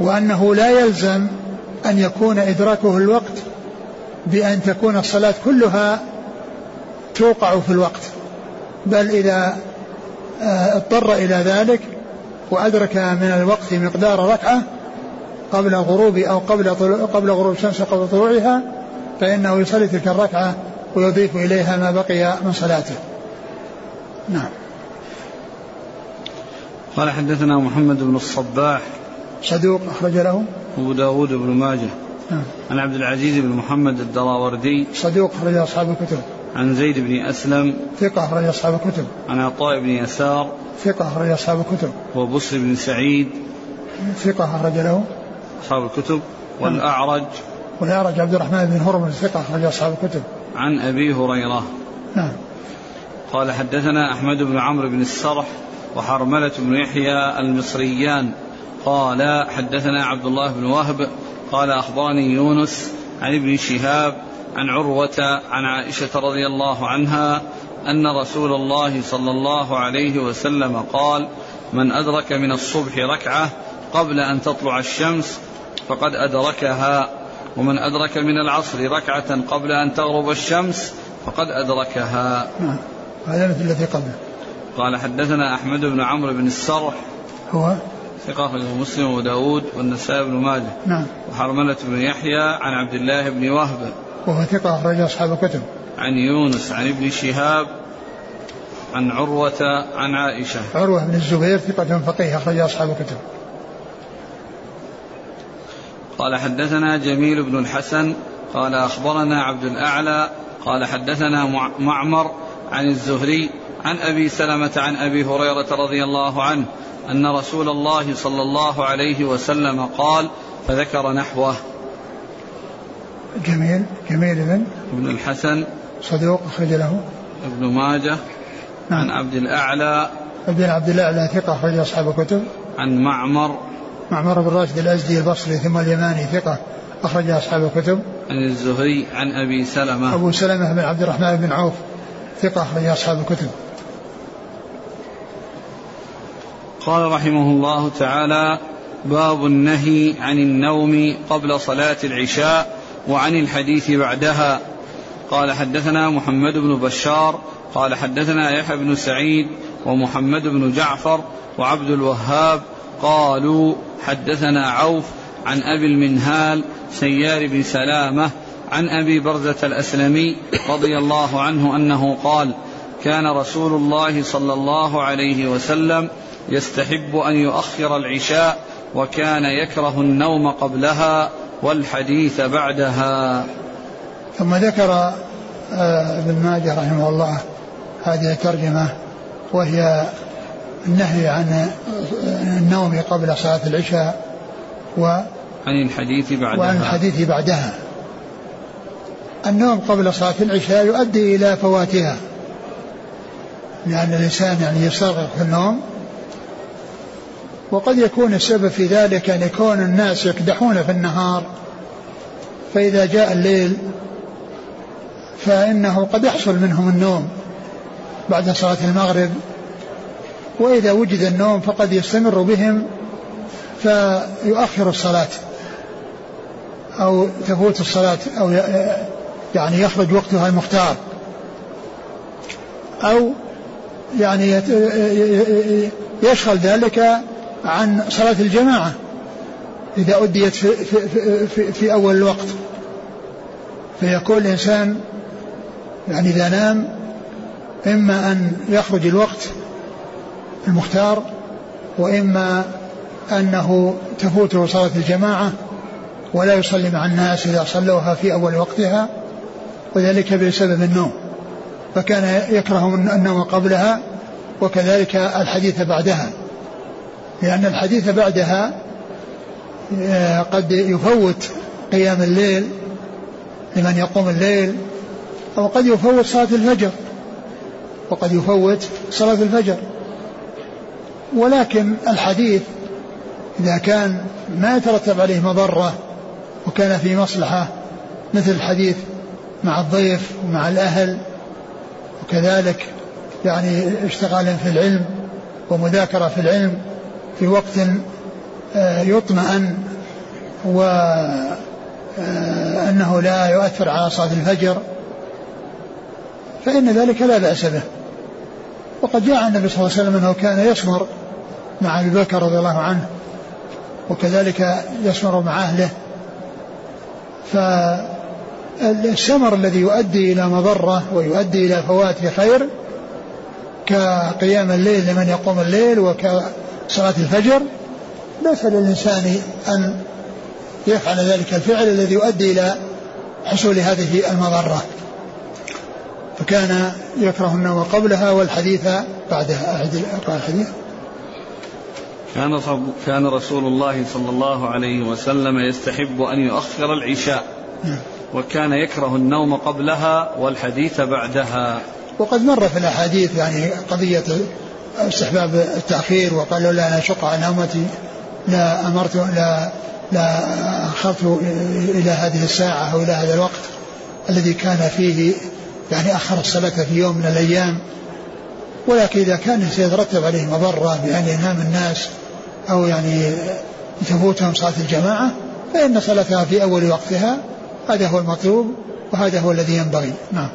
وأنه لا يلزم أن يكون إدراكه الوقت بأن تكون الصلاة كلها توقع في الوقت. بل إذا آه، اضطر إلى ذلك وأدرك من الوقت مقدار ركعة قبل الغروب أو قبل قبل غروب الشمس قبل طلوعها فإنه يصلي تلك الركعة ويضيف إليها ما بقي من صلاته. نعم. قال حدثنا محمد بن الصباح. صدوق أخرج له. أبو داود بن ماجه. نعم. عن عبد العزيز بن محمد الدراوردي. صدوق أخرج أصحاب الكتب. عن زيد بن أسلم. ثقة أخرج أصحاب الكتب. عن عطاء بن يسار. ثقة أخرج أصحاب الكتب. وبصر بن سعيد. ثقة أخرج له. أصحاب الكتب. والأعرج. والأعرج عبد الرحمن بن هرمز ثقة أخرج أصحاب الكتب. عن أبي هريرة. نعم. قال حدثنا أحمد بن عمرو بن السرح وحرملة بن يحيى المصريان. قال حدثنا عبد الله بن وهب. قال أخبرني يونس عن ابن شهاب عن عروة عن عائشة رضي الله عنها أن رسول الله صلى الله عليه وسلم قال من أدرك من الصبح ركعة قبل أن تطلع الشمس فقد أدركها ومن أدرك من العصر ركعة قبل أن تغرب الشمس فقد أدركها. نعم. هذا مثل الذي قبله. قال حدثنا أحمد بن عمرو بن السرح. هو؟ ثقة أخرجه مسلم وداود والنسائي بن ماجه. نعم. وحرملة بن يحيى عن عبد الله بن وهب. وهو ثقة أخرج أصحاب الكتب. عن يونس عن ابن شهاب عن عروة عن عائشة. عروة بن الزبير ثقة فقيه أخرج أصحاب الكتب. قال حدثنا جميل بن الحسن قال أخبرنا عبد الأعلى قال حدثنا معمر عن الزهري عن أبي سلمة عن أبي هريرة رضي الله عنه أن رسول الله صلى الله عليه وسلم قال فذكر نحوه. جميل جميل بن ابن الحسن. صدوق أخرج له. ابن ماجه. نعم. عن عبد الأعلى. ابن عبد الأعلى ثقة أخرج أصحاب الكتب. عن معمر. معمر بن راشد الأزدي البصري ثم اليماني ثقة أخرج أصحاب الكتب. عن الزهري عن أبي سلمة. أبو سلمة بن عبد الرحمن بن عوف ثقة أخرج أصحاب الكتب. قال رحمه الله تعالى باب النهي عن النوم قبل صلاة العشاء وعن الحديث بعدها. قال حدثنا محمد بن بشار قال حدثنا يحيى بن سعيد ومحمد بن جعفر وعبد الوهاب قالوا حدثنا عوف عن أبي المنهال سيار بن سلامة عن أبي برزة الأسلمي رضي الله عنه أنه قال كان رسول الله صلى الله عليه وسلم يستحب أن يؤخر العشاء وكان يكره النوم قبلها والحديث بعدها. ثم ذكر آه، ابن ماجه رحمه الله هذه الترجمة وهي النهي عن النوم قبل صلاة العشاء و عن الحديث بعدها. وعن الحديث بعدها. النوم قبل صلاة العشاء يؤدي إلى فواتها. لأن الإنسان يعني يستغرق في النوم. وقد يكون السبب في ذلك أن يكون الناس يكدحون في النهار. فإذا جاء الليل فإنه قد يحصل منهم النوم بعد صلاة المغرب. وإذا وجد النوم فقد يستمر بهم فيؤخر الصلاة أو تفوت الصلاة أو يعني يخرج وقتها المختار. أو يعني يشغل ذلك عن صلاة الجماعة إذا أديت في, في, في, في أول الوقت. فيكون الإنسان يعني إذا نام إما أن يخرج الوقت المختار وإما أنه تفوته صلاة الجماعة ولا يصلي مع الناس إذا صلوها في أول وقتها وذلك بسبب النوم. فكان يكره النوم قبلها وكذلك الحديث بعدها. لأن الحديث بعدها آه، قد يفوت قيام الليل لمن يقوم الليل أو قد يفوت صلاة الفجر وقد يفوت صلاة الفجر. ولكن الحديث إذا كان ما يترتب عليه مضرة وكان في مصلحة مثل الحديث مع الضيف ومع الأهل وكذلك يعني اشتغال في العلم ومذاكرة في العلم في وقت آه، يطمئن وأنه آه، لا يؤثر على صلاة الفجر فإن ذلك لا بأس به. وقد جاء النبي صلى الله عليه وسلم أنه كان يسمر مع أبي بكر رضي الله عنه وكذلك يسمر مع أهله. فالسمر الذي يؤدي إلى مضرة ويؤدي إلى فوات خير كقيام الليل لمن يقوم الليل وكصلاة الفجر ليس للإنسان أن يفعل ذلك الفعل الذي يؤدي إلى حصول هذه المضرة. فكان يكره النوم قبلها والحديث بعدها. أعد الحديث. كان كان رسول الله صلى الله عليه وسلم يستحب أن يؤخر العشاء. نعم. وكان يكره النوم قبلها والحديث بعدها. وقد مر في الأحاديث يعني قضية استحباب التأخير وقال لولا أن أشق على أمتي لا أمرت لا لا أخرت إلى هذه الساعة أو إلى هذا الوقت الذي كان فيه يعني أخر الصلاة في يوم من الأيام. ولكن إذا كان سيترتب عليه مضرة بأن ينام الناس أو يعني تفوتهم صلاة الجماعة فإن صلاتها في أول وقتها هذا هو المطلوب وهذا هو الذي ينبغي. نعم.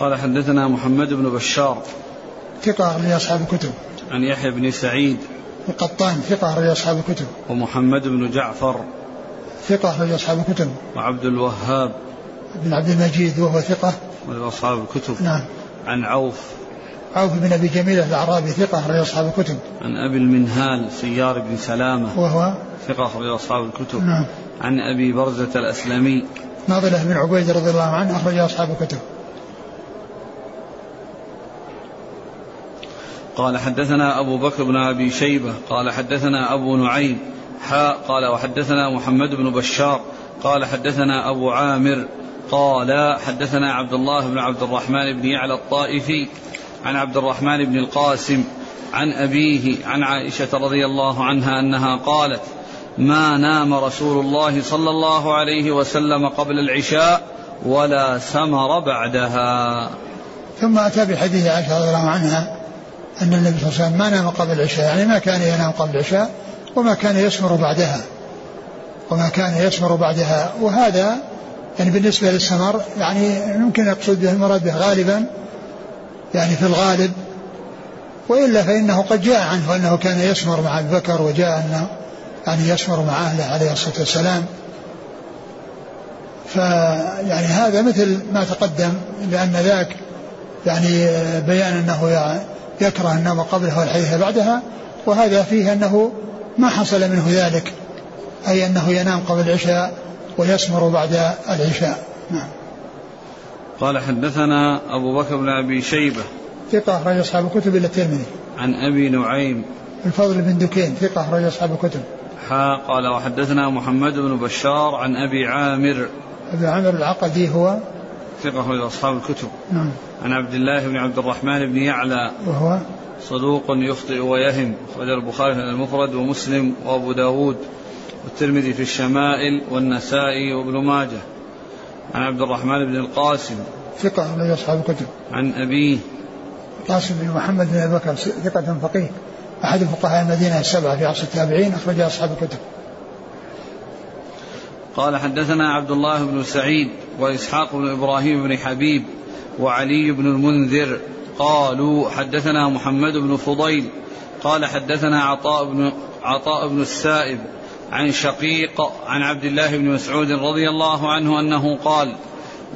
قال حدثنا محمد بن بشار. ثقة لأصحاب الكتب. عن يحيى بن سعيد. القطان ثقة لأصحاب الكتب. ومحمد بن جعفر. ثقة لأصحاب الكتب. وعبد الوهاب. بن عبد المجيد وهو ثقة. ولأصحاب الكتب. نعم. عن عوف. عوف بن أبي جميله الأعرابي ثقة اخرج أصحاب الكتب. عن أبي المنهال سيار بن سلامة. وهو؟ ثقة اخرج أصحاب الكتب. نعم. عن أبي برزة الأسلمي. ناظله بن عبيد رضي الله عنه اخرج أصحاب الكتب. قال حدثنا أبو بكر بن أبي شيبة. قال حدثنا أبو نعيم. حاء قال وحدثنا محمد بن بشار. قال حدثنا أبو عامر. قال حدثنا عبد الله بن عبد الرحمن بن يعلى الطائفي عن عبد الرحمن بن القاسم عن أبيه عن عائشة رضي الله عنها أنها قالت ما نام رسول الله صلى الله عليه وسلم قبل العشاء ولا سمر بعدها. ثم أتى بحديث عائشة رضي الله عنها أن النبي صلى الله عليه وسلم ما نام قبل العشاء يعني ما كان ينام قبل العشاء وما كان يسمر بعدها وما كان يسمر بعدها وهذا يعني بالنسبة للسمر يعني ممكن يقصد به المراد به غالبا يعني في الغالب وإلا فإنه قد جاء عنه أنه كان يسمر مع أبي بكر وجاء أنه يعني يسمر مع أهله عليه الصلاة والسلام. فيعني هذا مثل ما تقدم لأن ذاك يعني بيان أنه يكره النوم قبلها والحديث بعدها وهذا فيه أنه ما حصل منه ذلك أي أنه ينام قبل العشاء ويسمر بعد العشاء. نعم. قال حدثنا أبو بكر بن أبي شيبة. ثقة أخرج أصحاب الكتب إلى الترمذي. عن أبي نعيم. الفضل بن دكين ثقة أخرج أصحاب الكتب. حا قال وحدثنا محمد بن بشار عن أبي عامر. أبي عامر العقدي هو؟ ثقة أخرج أصحاب الكتب. نعم. عن عبد الله بن عبد الرحمن بن يعلى. وهو؟ صدوق يخطئ ويهم. أخرج البخاري المفرد ومسلم وأبو داود. والترمذي في الشمائل والنسائي وابن ماجه. عن عبد الرحمن بن القاسم. ثقة من أصحاب الكتب. عن أبيه. قاسم بن محمد بن أبي بكر ثقة فقيه. أحد فقهاء المدينة السبعة في عصر التابعين أخرج أصحاب الكتب. قال حدثنا عبد الله بن سعيد وإسحاق بن إبراهيم بن حبيب وعلي بن المنذر قالوا حدثنا محمد بن فضيل. قال حدثنا عطاء بن عطاء بن السائب عن شقيق عن عبد الله بن مسعود رضي الله عنه أنه قال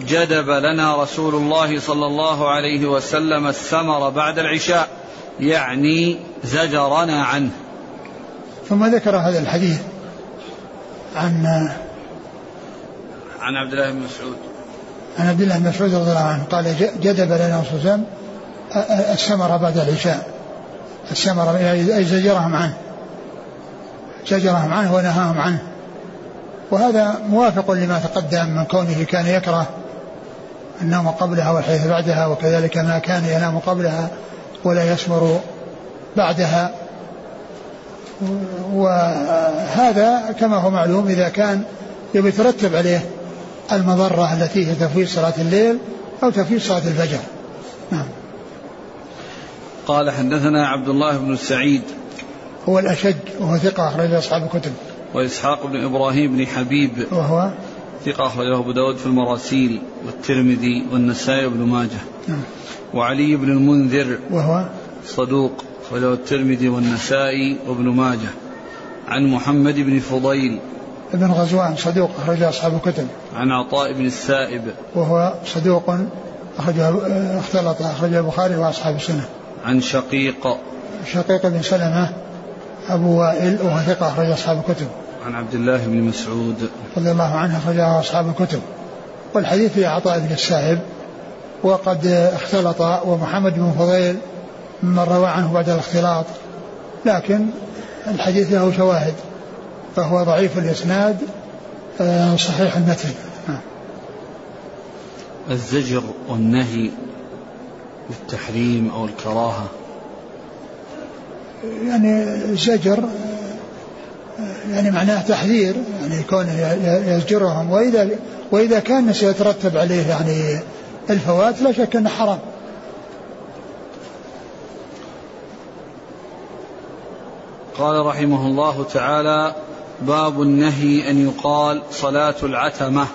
جدب لنا رسول الله صلى الله عليه وسلم السمر بعد العشاء يعني زجرنا عنه. ثم ذكر هذا الحديث عن عن عبد الله بن مسعود. عن عبد الله بن مسعود رضي الله عنه قال جدب لنا رسول الله السمر بعد العشاء. السمر أي زجرهم عنه. زجرهم عنه ونهاهم عنه. وهذا موافق لما تقدم من كونه كان يكره النوم قبلها والحديث بعدها وكذلك ما كان ينام قبلها ولا يسمر بعدها. وهذا كما هو معلوم إذا كان يبي يترتب عليه المضرة التي هي تفويت صلاة الليل أو تفويت صلاة الفجر. نعم. قال حدثنا عبد الله بن سعيد هو الأشج وهو ثقة أخرج أصحاب الكتب. وإسحاق بن إبراهيم بن حبيب وهو ثقة أخرجه أبو داود في المراسيل والترمذي والنسائي وابن ماجه. نعم. وعلي بن المنذر وهو صدوق أخرجه الترمذي والنسائي وابن ماجه. عن محمد بن فضيل ابن غزوان صدوق أخرج أصحاب الكتب. عن عطاء بن السائب. وهو صدوق أخرجه اختلط أخرجه البخاري وأصحاب السنة. عن شقيق. شقيق بن سلمة أبو وائل وهو ثقة أخرج أصحاب الكتب. عن عبد الله بن مسعود. رضي الله عنه أخرجه أصحاب الكتب. والحديث في عطاء بن السائب وقد اختلط ومحمد بن فضيل ممن روى عنه بعد الاختلاط. لكن الحديث له شواهد فهو ضعيف الإسناد آه، صحيح المتن نعم. الزجر والنهي بالتحريم أو الكراهة. يعني الزجر يعني معناه تحذير يعني كونه يزجرهم. وإذا وإذا كان سيترتب عليه يعني الفوات لا شك إنه حرام. قال رحمه الله تعالى باب النهي أن يقال صلاة العتمة.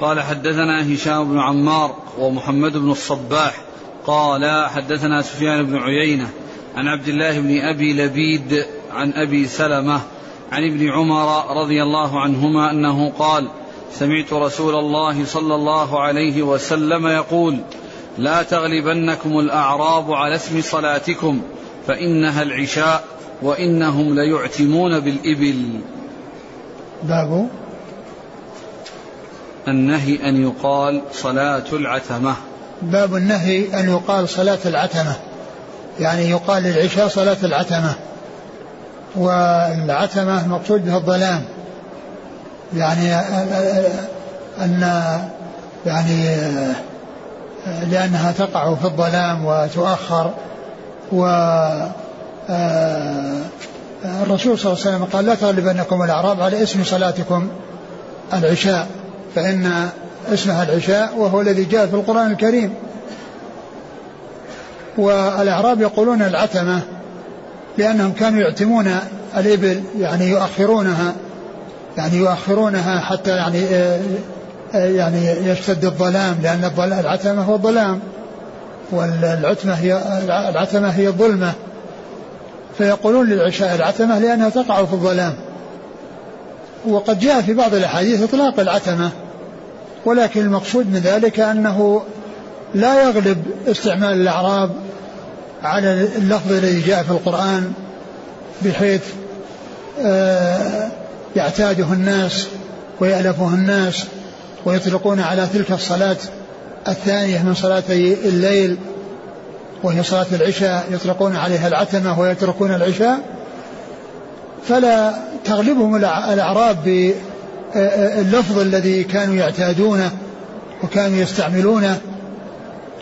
قال حدثنا هشام بن عمار ومحمد بن الصباح. قال حدثنا سفيان بن عيينة عن عبد الله بن أبي لبيد عن أبي سلمة عن ابن عمر رضي الله عنهما أنه قال سمعت رسول الله صلى الله عليه وسلم يقول لا تغلبنكم الأعراب على اسم صلاتكم فإنها العشاء وإنهم ليعتمون بالإبل. باب النهي أن يقال صلاة العتمة. باب النهي أن يقال صلاة العتمة. يعني يقال للعشاء صلاة العتمة. والعتمة المقصود بها الظلام. يعني أن يعني لأنها تقع في الظلام وتؤخر. و الرسول صلى الله عليه وسلم قال لا تغلبنكم الأعراب على اسم صلاتكم العشاء فإن اسمها العشاء وهو الذي جاء في القرآن الكريم. والأعراب يقولون العتمة لأنهم كانوا يعتمون الإبل يعني يؤخرونها يعني يؤخرونها حتى يعني آه، آه، يعني يشتد الظلام لأن العتمة هو الظلام والعتمة هي العتمة هي الظلمة. فيقولون للعشاء العتمة لأنها تقع في الظلام. وقد جاء في بعض الأحاديث إطلاق العتمة ولكن المقصود من ذلك أنه لا يغلب استعمال الأعراب على اللفظ الذي جاء في القرآن بحيث آه، يعتاده الناس ويألفه الناس ويطلقون على تلك الصلاة الثانية من صلاتي الليل وهي صلاة العشاء يطلقون عليها العتمة ويتركون العشاء. فلا تغلبهم الأعراب باللفظ الذي كانوا يعتادونه وكانوا يستعملونه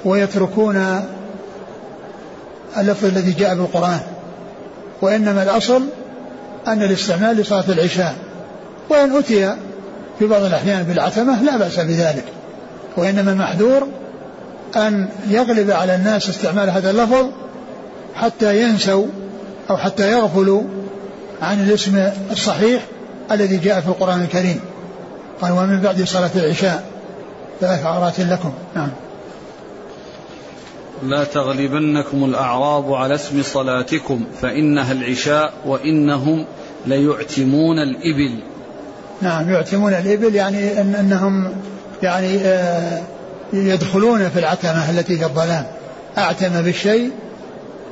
ويتركون اللفظ الذي جاء بالقرآن وإنما الأصل أن الاستعمال لصلاة العشاء وإن أتي في بعض الأحيان بالعتمة لا بأس بذلك وإنما المحذور أن يغلب على الناس استعمال هذا اللفظ حتى ينسوا أو حتى يغفلوا عن الاسم الصحيح الذي جاء في القرآن الكريم. قال ومن بعد صلاة العشاء ثلاث عورات لكم. نعم. لا تغلبنكم الأعراب على اسم صلاتكم فإنها العشاء وإنهم ليعتمون الإبل. نعم يعتمون الإبل يعني أن أنهم يعني آه يدخلون في العتمة التي في الظلام. أعتم بالشيء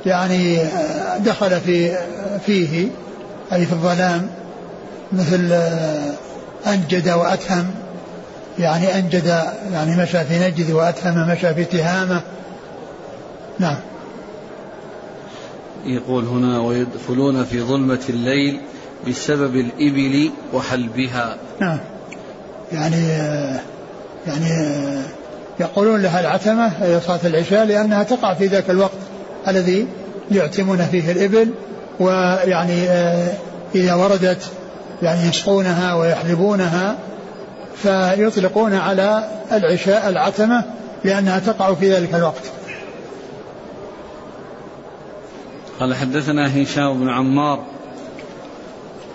يعني آه دخل في فيه أي في الظلام مثل آه أنجد وأتهم. يعني أنجد يعني مشى في نجد وأتهم مشى في تهامة. نعم. يقول هنا ويدخلون في ظلمة الليل بسبب الإبل وحلبها. نعم. يعني يعني يقولون لها العتمة هي صلاة العشاء لأنها تقع في ذاك الوقت الذي يعتمون فيه الإبل ويعني آه، إذا وردت يعني يسقونها ويحلبونها فيطلقون على العشاء العتمة لأنها تقع في ذلك الوقت. قال حدثنا هشام بن عمار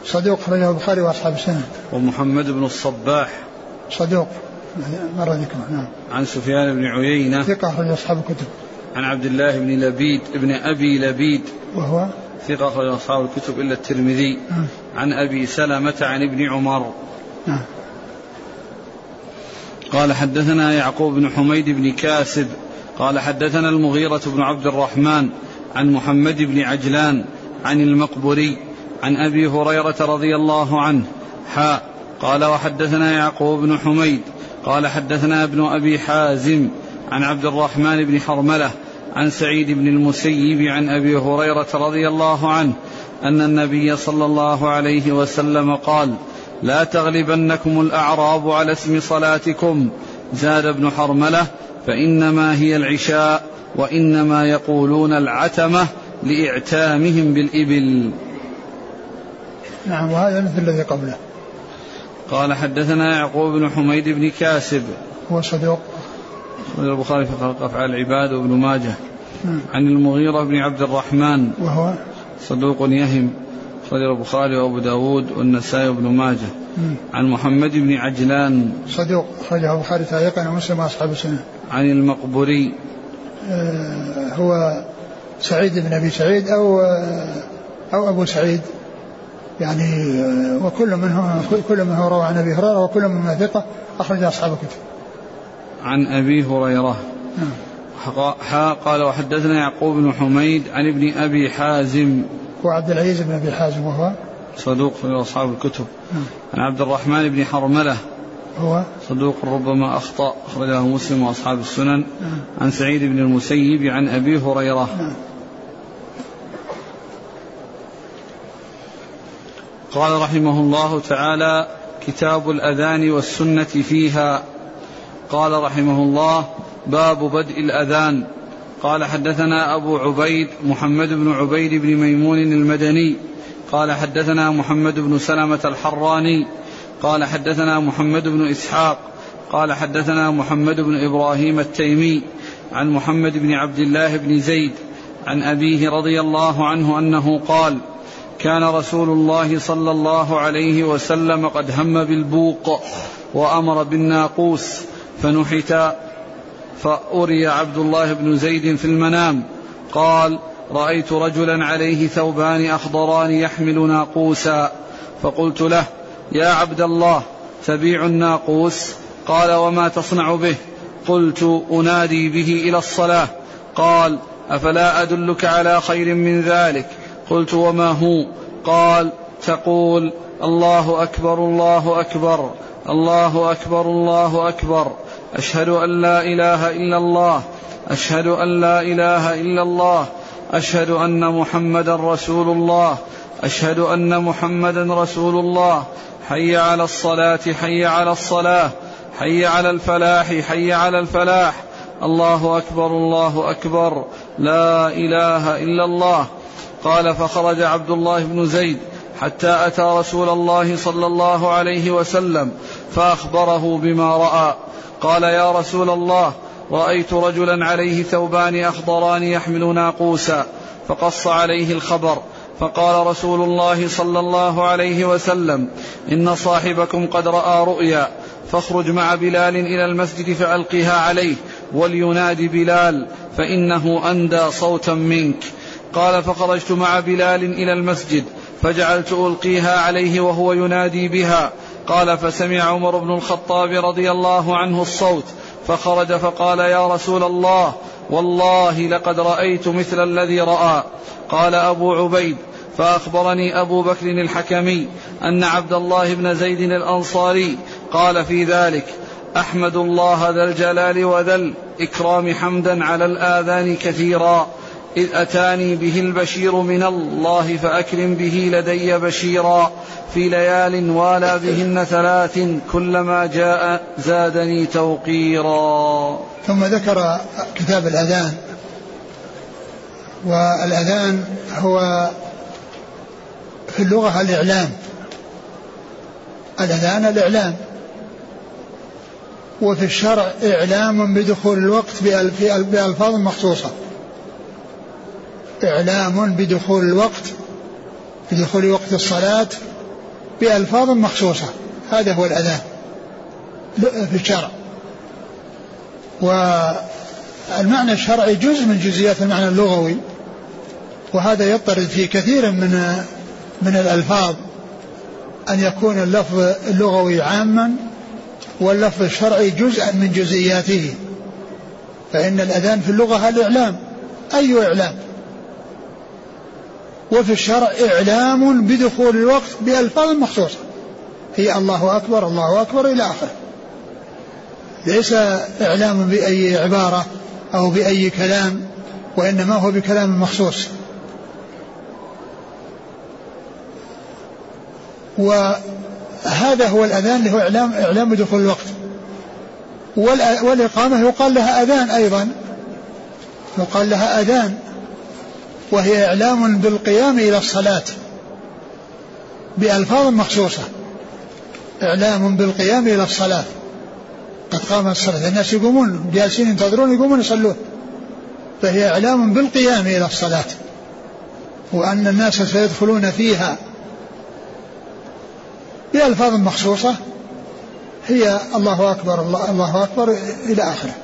صدوق أخرجه البخاري وأصحاب السنة. ومحمد بن الصباح صدوق مرة ذكره نعم. عن سفيان بن عيينة ثقة أخرج أصحاب الكتب. عن عبد الله بن لبيد ابن أبي لبيد. وهو؟ ثقة أخرج أصحاب الكتب إلا الترمذي. نعم. عن أبي سلمة عن ابن عمر. نعم. قال حدثنا يعقوب بن حميد بن كاسب. قال حدثنا المغيرة بن عبد الرحمن. عن محمد بن عجلان عن المقبري عن أبي هريرة رضي الله عنه حاء قال وحدثنا يعقوب بن حميد قال حدثنا ابن أبي حازم عن عبد الرحمن بن حرملة عن سعيد بن المسيب عن أبي هريرة رضي الله عنه أن النبي صلى الله عليه وسلم قال لا تغلبنكم الأعراب على اسم صلاتكم زاد ابن حرملة فإنما هي العشاء وإنما يقولون العتمة لإعتامهم بالإبل. نعم وهذا مثل الذي قبله. قال حدثنا يعقوب بن حميد بن كاسب. هو صدوق. البخاري في خلق أفعال العباد وابن ماجه. نعم. عن المغيرة بن عبد الرحمن. وهو؟ صدوق يهم. أخرج البخاري وأبو داود والنسائي وابن ماجه. عن محمد بن عجلان. صدوق. أخرجه البخاري تعليقا ومسلم وأصحاب السنة. عن المقبوري. آه هو سعيد بن أبي سعيد أو آه أو أبو سعيد. يعني آه وكل منهم كل منهم روى عن أبي هريرة وكل منهم ثقة أخرج أصحاب الكتب. عن أبي هريرة. نعم. قال وحدثنا يعقوب بن حميد عن ابن أبي حازم. وعبد العزيز بن أبي حازم وهو. صدوق في أصحاب الكتب. نعم. عن عبد الرحمن بن حرملة هو صدوق ربما أخطأ أخرجه مسلم وأصحاب السنن نعم. عن سعيد بن المسيب عن أبي هريرة نعم. قال رحمه الله تعالى كتاب الأذان والسنة فيها قال رحمه الله باب بدء الأذان قال حدثنا أبو عبيد محمد بن عبيد بن ميمون المدني قال حدثنا محمد بن سلمة الحراني قال حدثنا محمد بن إسحاق قال حدثنا محمد بن إبراهيم التيمي عن محمد بن عبد الله بن زيد عن أبيه رضي الله عنه أنه قال كان رسول الله صلى الله عليه وسلم قد هم بالبوق وأمر بالناقوس فنحت فأري عبد الله بن زيد في المنام قال رأيت رجلا عليه ثوبان أخضران يحمل ناقوسا فقلت له يا عبد الله تبيع الناقوس. قال وما تصنع به؟ قلت أنادي به إلى الصلاة. قال أفلا أدلك على خير من ذلك؟ قلت وما هو؟ قال تقول الله أكبر الله أكبر الله أكبر الله أكبر. أشهد أن لا إله إلا الله. أشهد أن لا إله إلا الله. أشهد أن محمدا رسول الله. أشهد أن محمدا رسول الله. حي على الصلاة حي على الصلاة حي على الفلاح حي على الفلاح. الله أكبر الله أكبر. لا إله إلا الله. قال فخرج عبد الله بن زيد حتى أتى رسول الله صلى الله عليه وسلم فأخبره بما رأى. قال يا رسول الله رأيت رجلا عليه ثوبان أخضران يحمل ناقوسا فقص عليه الخبر. فقال رسول الله صلى الله عليه وسلم إن صاحبكم قد رأى رؤيا فاخرج مع بلال إلى المسجد فالقها عليه ولينادي بلال فإنه أندى صوتا منك. قال فخرجت مع بلال إلى المسجد فجعلت ألقيها عليه وهو ينادي بها. قال فسمع عمر بن الخطاب رضي الله عنه الصوت فخرج فقال يا رسول الله والله لقد رأيت مثل الذي رأى. قال أبو عبيد فأخبرني أبو بكر الحكمي أن عبد الله بن زيد الأنصاري قال في ذلك أحمد الله ذا الجلال وذا الاكرام حمدا على الآذان كثيرا إذ أتاني به البشير من الله فأكرم به لدي بشيرا في ليال والى بهن ثلاث كلما جاء زادني توقيرا. ثم ذكر كتاب الأذان والأذان هو في اللغة الإعلام. الأذان الإعلام. وفي الشرع إعلام بدخول الوقت بألفاظ مخصوصة. إعلام بدخول الوقت بدخول وقت الصلاة بألفاظ مخصوصة. هذا هو الأذان في الشرع. والمعنى الشرعي جزء من جزئيات المعنى اللغوي. وهذا يضطرد في كثير من من الألفاظ أن يكون اللفظ اللغوي عاما واللفظ الشرعي جزءا من جزئياته. فإن الأذان في اللغة الإعلام. أي إعلام؟ وفي الشرع إعلام بدخول الوقت بألفاظ مخصوصة. هي الله أكبر الله أكبر إلى آخره. ليس إعلام بأي عبارة أو بأي كلام وإنما هو بكلام مخصوص. وهذا هو الأذان اللي هو إعلام إعلام بدخول الوقت. والإقامة يقال لها أذان أيضا. يقال لها أذان. وهي إعلام بالقيام إلى الصلاة. بألفاظ مخصوصة. إعلام بالقيام إلى الصلاة. قد قامت الصلاة. الناس يقومون جالسين ينتظرون يقومون يصلون. فهي إعلام بالقيام إلى الصلاة. وأن الناس سيدخلون فيها. بألفاظ مخصوصة. هي الله أكبر الله, الله أكبر إلى آخره.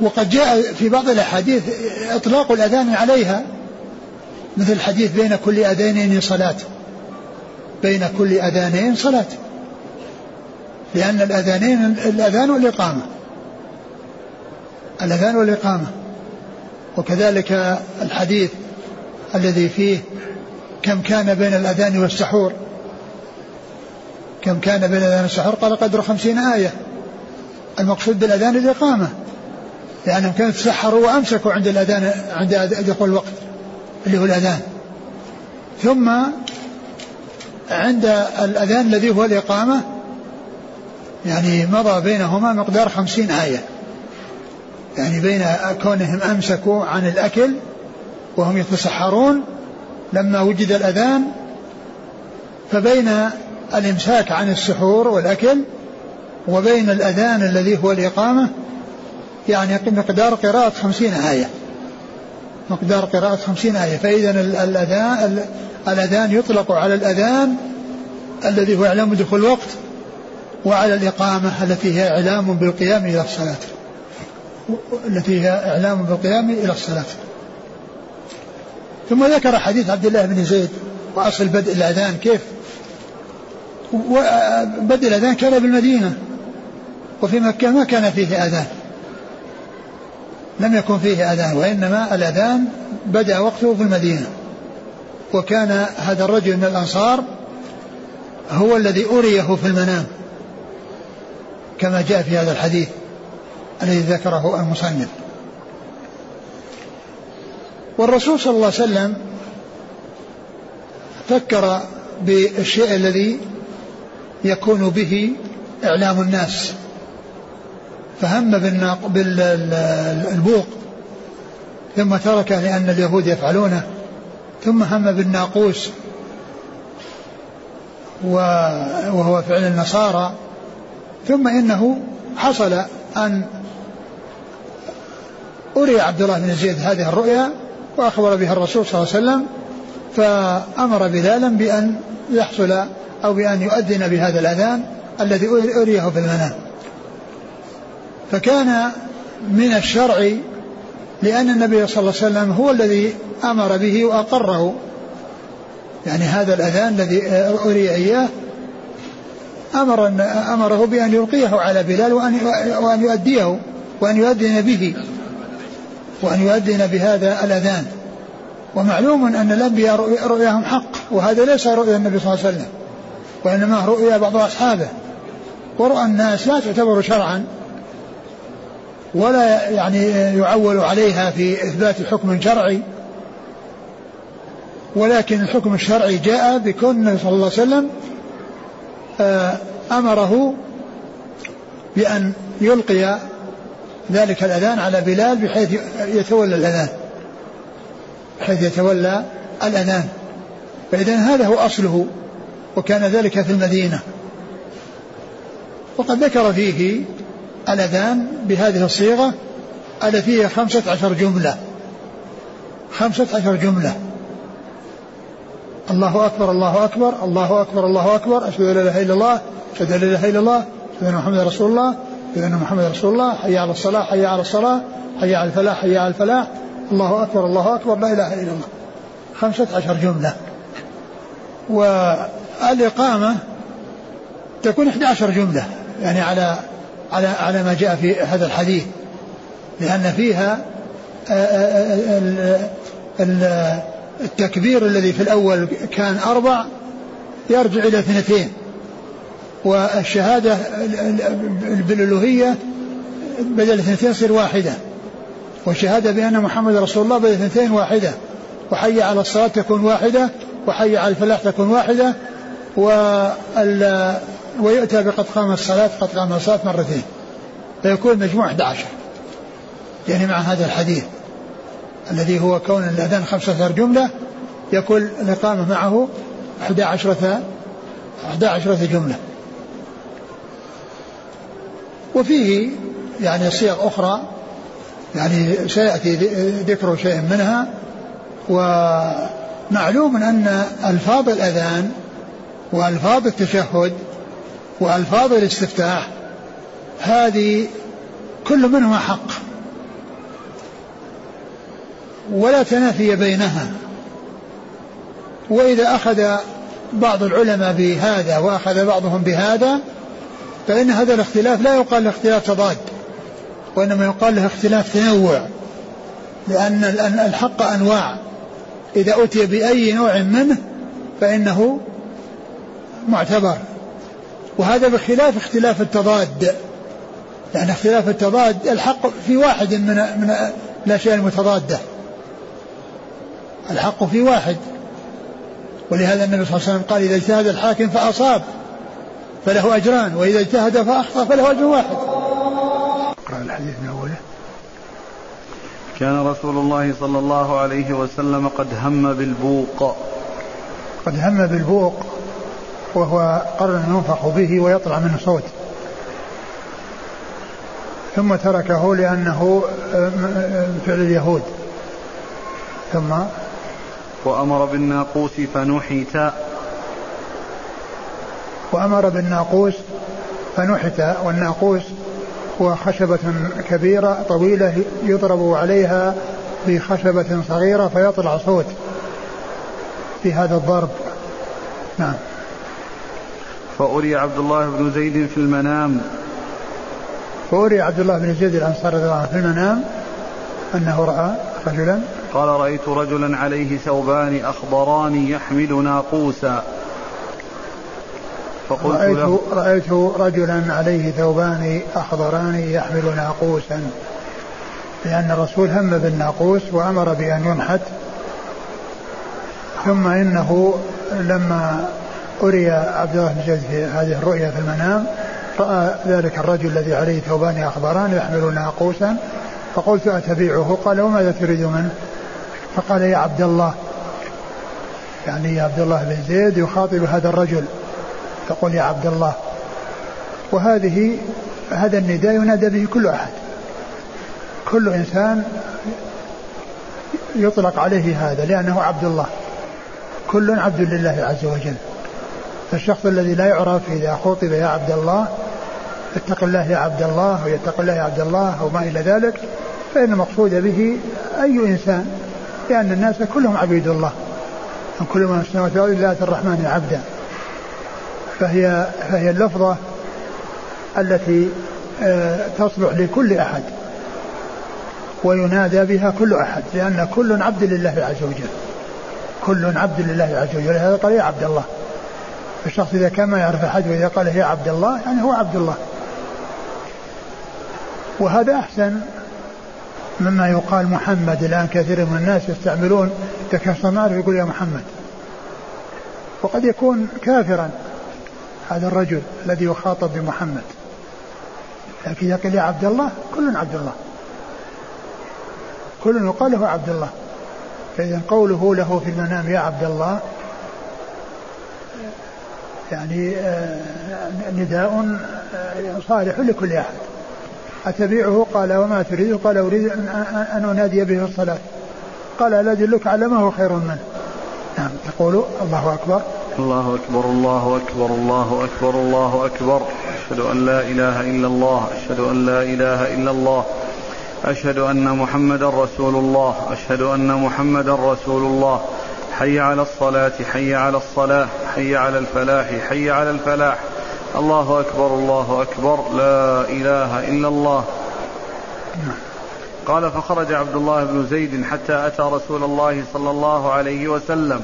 وقد جاء في بعض الأحاديث إطلاق الأذان عليها مثل الحديث بين كل أذانين صلاة. بين كل أذانين صلاة. لأن الأذانين الأذان والإقامة. الأذان والإقامة. وكذلك الحديث الذي فيه كم كان بين الأذان والسحور؟ كم كان بين الأذان والسحور؟ قال قدر خمسين آية. المقصود بالأذان الإقامة. لأنهم كانوا تسحروا وأمسكوا عند الأذان عند دخول الوقت اللي هو الأذان. ثم عند الأذان الذي هو الإقامة يعني مضى بينهما مقدار خمسين آية. يعني بين كونهم أمسكوا عن الأكل وهم يتسحرون لما وجد الأذان فبين الإمساك عن السحور والأكل وبين الأذان الذي هو الإقامة يعني مقدار قراءة خمسين آية. مقدار قراءة خمسين آية. فإذا الأذان الأذان يطلق على الأذان الذي هو إعلام دخول الوقت وعلى الإقامة التي هي إعلام بالقيام إلى الصلاة. التي هي إعلام بالقيام إلى الصلاة. ثم ذكر حديث عبد الله بن زيد وأصل بدء الأذان كيف؟ بدء الأذان كان بالمدينة وفي مكة ما كان فيه أذان. لم يكن فيه أذان وإنما الأذان بدأ وقته في المدينة. وكان هذا الرجل من الأنصار هو الذي أريه في المنام كما جاء في هذا الحديث الذي ذكره المصنف. والرسول صلى الله عليه وسلم فكر بالشيء الذي يكون به إعلام الناس. فهم بالبوق ثم تركه لأن اليهود يفعلونه ثم هم بالناقوس وهو فعل النصارى ثم إنه حصل أن أري عبد الله بن زيد هذه الرؤيا وأخبر بها الرسول صلى الله عليه وسلم فأمر بلالا بأن يحصل أو بأن يؤذن بهذا الأذان الذي أريه في المنام. فكان من الشرع لأن النبي صلى الله عليه وسلم هو الذي أمر به وأقره. يعني هذا الأذان الذي أري إياه أمر أمره بأن يلقيه على بلال وأن وأن يؤديه وأن يؤذن به. وأن يؤذن بهذا الأذان. ومعلوم أن الأنبياء رؤياهم حق وهذا ليس رؤيا النبي صلى الله عليه وسلم وإنما رؤيا بعض أصحابه. ورؤى الناس لا تعتبر شرعا ولا يعني يعول عليها في إثبات حكم شرعي. ولكن الحكم الشرعي جاء بكون النبي صلى الله عليه وسلم آه، أمره بأن يلقي ذلك الأذان على بلال بحيث يتولى الأذان بحيث يتولى الأذان. فإذا هذا هو أصله وكان ذلك في المدينة. وقد ذكر فيه الأذان بهذه الصيغة التي هي خمسة عشر جملة. خمسة عشر جملة. الله أكبر الله أكبر الله أكبر الله أكبر. أشهد أن لا إله إلا الله أشهد أن لا إله إلا الله أشهد أن محمدا رسول الله. أشهد أن محمدا رسول الله حي على الصلاة حي على الصلاة حي على الفلاح حي على الفلاح. الله أكبر الله أكبر لا إله إلا الله. خمسة عشر جملة. والإقامة تكون 11 جملة يعني على على على ما جاء في هذا الحديث. لأن فيها التكبير الذي في الأول كان أربع يرجع إلى اثنتين. والشهادة بالألوهية بدل اثنتين تصير واحدة. والشهادة بأن محمد رسول الله بدل اثنتين واحدة. وحي على الصلاة تكون واحدة وحي على الفلاح تكون واحدة ويؤتى بقد قام الصلاة قد قام الصلاة مرتين. فيكون مجموع 11 يعني مع هذا الحديث الذي هو كون الأذان 15 جملة يكون الإقامة معه 11 11 جملة. وفيه يعني صيغ أخرى يعني سيأتي ذكر شيء منها ومعلوم أن ألفاظ الأذان وألفاظ التشهد وألفاظ الاستفتاح هذه كل منهما حق ولا تنافي بينها. وإذا أخذ بعض العلماء بهذا وأخذ بعضهم بهذا فإن هذا الاختلاف لا يقال له اختلاف تضاد وإنما يقال له اختلاف تنوع لأن الحق أنواع. إذا أتي بأي نوع منه فإنه معتبر. وهذا بخلاف اختلاف التضاد يعني اختلاف التضاد الحق في واحد من من الأشياء المتضادة. الحق في واحد. ولهذا النبي صلى الله عليه وسلم قال إذا اجتهد الحاكم فأصاب. فله أجران وإذا اجتهد فاخطا فله أجر واحد. اقرا الحديث من أوله. كان رسول الله صلى الله عليه وسلم قد هم بالبوق. قد هم بالبوق وهو قرن ينفخ به ويطلع منه صوت ثم تركه لأنه آه، آه، فعل اليهود ثم وأمر بالناقوس فنحت وأمر بالناقوس فنحت والناقوس هو خشبة كبيرة طويلة يضرب عليها بخشبة صغيرة فيطلع صوت في هذا الضرب. نعم. فأري عبد الله بن زيد في المنام. فأري عبد الله بن زيد الأنصاري رضي الله عنه في المنام أنه رأى رجلا. قال رأيت رجلا عليه ثوبان أخضران يحمل ناقوسا. فقلت رأيت, له رأيت رجلا عليه ثوبان أخضران يحمل ناقوسا. لأن الرسول هم بالناقوس وأمر بأن ينحت. ثم إنه لما أري عبد الله بن زيد في هذه الرؤيا في المنام رأى ذلك الرجل الذي عليه ثوبان أخضران يحمل ناقوسا. فقلت أتبيعه؟ قال وماذا تريد منه؟ فقال يا عبد الله. يعني يا عبد الله بن زيد يخاطب هذا الرجل. تقول يا عبد الله. وهذه هذا النداء ينادى به كل أحد. كل إنسان يطلق عليه هذا لأنه عبد الله. كل عبد لله عز وجل. فالشخص الذي لا يعرف إذا خطب يا عبد الله اتق الله يا عبد الله ويتق الله يا عبد الله وما إلى ذلك فإن المقصود به أي إنسان لأن الناس كلهم عبيد الله. كل من السماوات والأرض لله الرحمن عبدا. فهي فهي اللفظة التي آه، تصلح لكل أحد وينادى بها كل أحد لأن كل عبد لله عز وجل كل عبد لله عز وجل هذا قال يا عبد الله. الشخص إذا كان ما يعرف أحد وإذا قال هي عبد الله يعني هو عبد الله. وهذا أحسن مما يقال محمد الآن كثير من الناس يستعملون تكسر يقول يا محمد. وقد يكون كافرا. هذا الرجل الذي يخاطب بمحمد. لكن يقول يا عبد الله كل عبد الله. كل يقال له عبد الله. فإذا قوله له في المنام يا عبد الله يعني آه، نداء آه، صالح لكل أحد. أتبيعه؟ قال وما تريد؟ قال أريد أن أنادي به الصلاة. قال لا أدلك على ما هو خير منه. نعم. يقول الله أكبر. الله أكبر الله أكبر الله أكبر الله أكبر. أشهد أن لا إله إلا الله أشهد أن لا إله إلا الله أشهد أن محمدا رسول الله أشهد أن محمدا رسول الله. حي على الصلاة حي على الصلاة حي على الفلاح حي على الفلاح. الله أكبر الله أكبر. لا إله إلا الله. قال فخرج عبد الله بن زيد حتى أتى رسول الله صلى الله عليه وسلم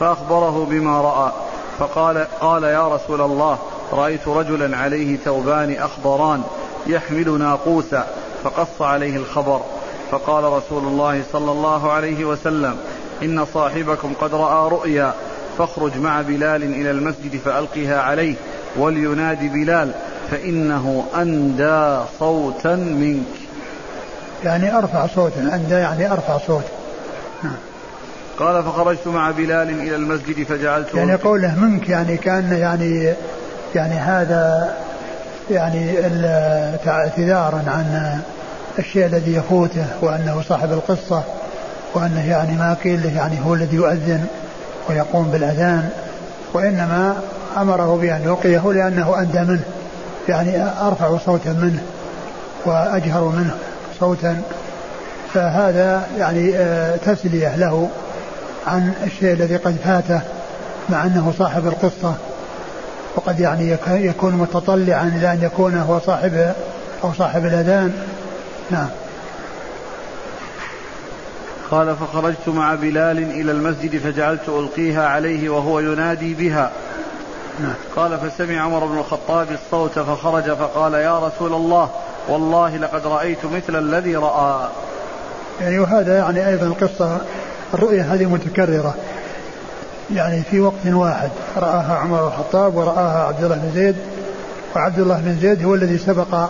فأخبره بما رأى. فقال قال يا رسول الله رأيت رجلا عليه ثوبان أخضران يحمل ناقوسا فقص عليه الخبر. فقال رسول الله صلى الله عليه وسلم إن صاحبكم قد رأى رؤيا فاخرج مع بلال إلى المسجد فألقها عليه ولينادي بلال فإنه أندى صوتا منك يعني أرفع صوتا أندى يعني أرفع صوت. قال فخرجت مع بلال إلى المسجد فجعلت يعني قوله منك يعني كأن يعني يعني هذا يعني اعتذارا عن الشيء الذي يفوته وأنه صاحب القصة وأنه يعني ما قيل له يعني هو الذي يؤذن ويقوم بالأذان وإنما أمره بأن يلقيه لأنه أندى منه يعني أرفع صوتا منه وأجهر منه صوتا فهذا يعني آه، تسلية له عن الشيء الذي قد فاته مع أنه صاحب القصة وقد يعني يكون متطلعا إلى أن يكون هو صاحب أو صاحب الأذان. نعم. قال فخرجت مع بلال إلى المسجد فجعلت ألقيها عليه وهو ينادي بها. نعم. قال فسمع عمر بن الخطاب الصوت فخرج فقال يا رسول الله والله لقد رأيت مثل الذي رأى. يعني وهذا يعني أيضا قصة الرؤيا هذه متكررة. يعني في وقت واحد رآها عمر بن الخطاب ورآها عبد الله بن زيد وعبد الله بن زيد هو الذي سبق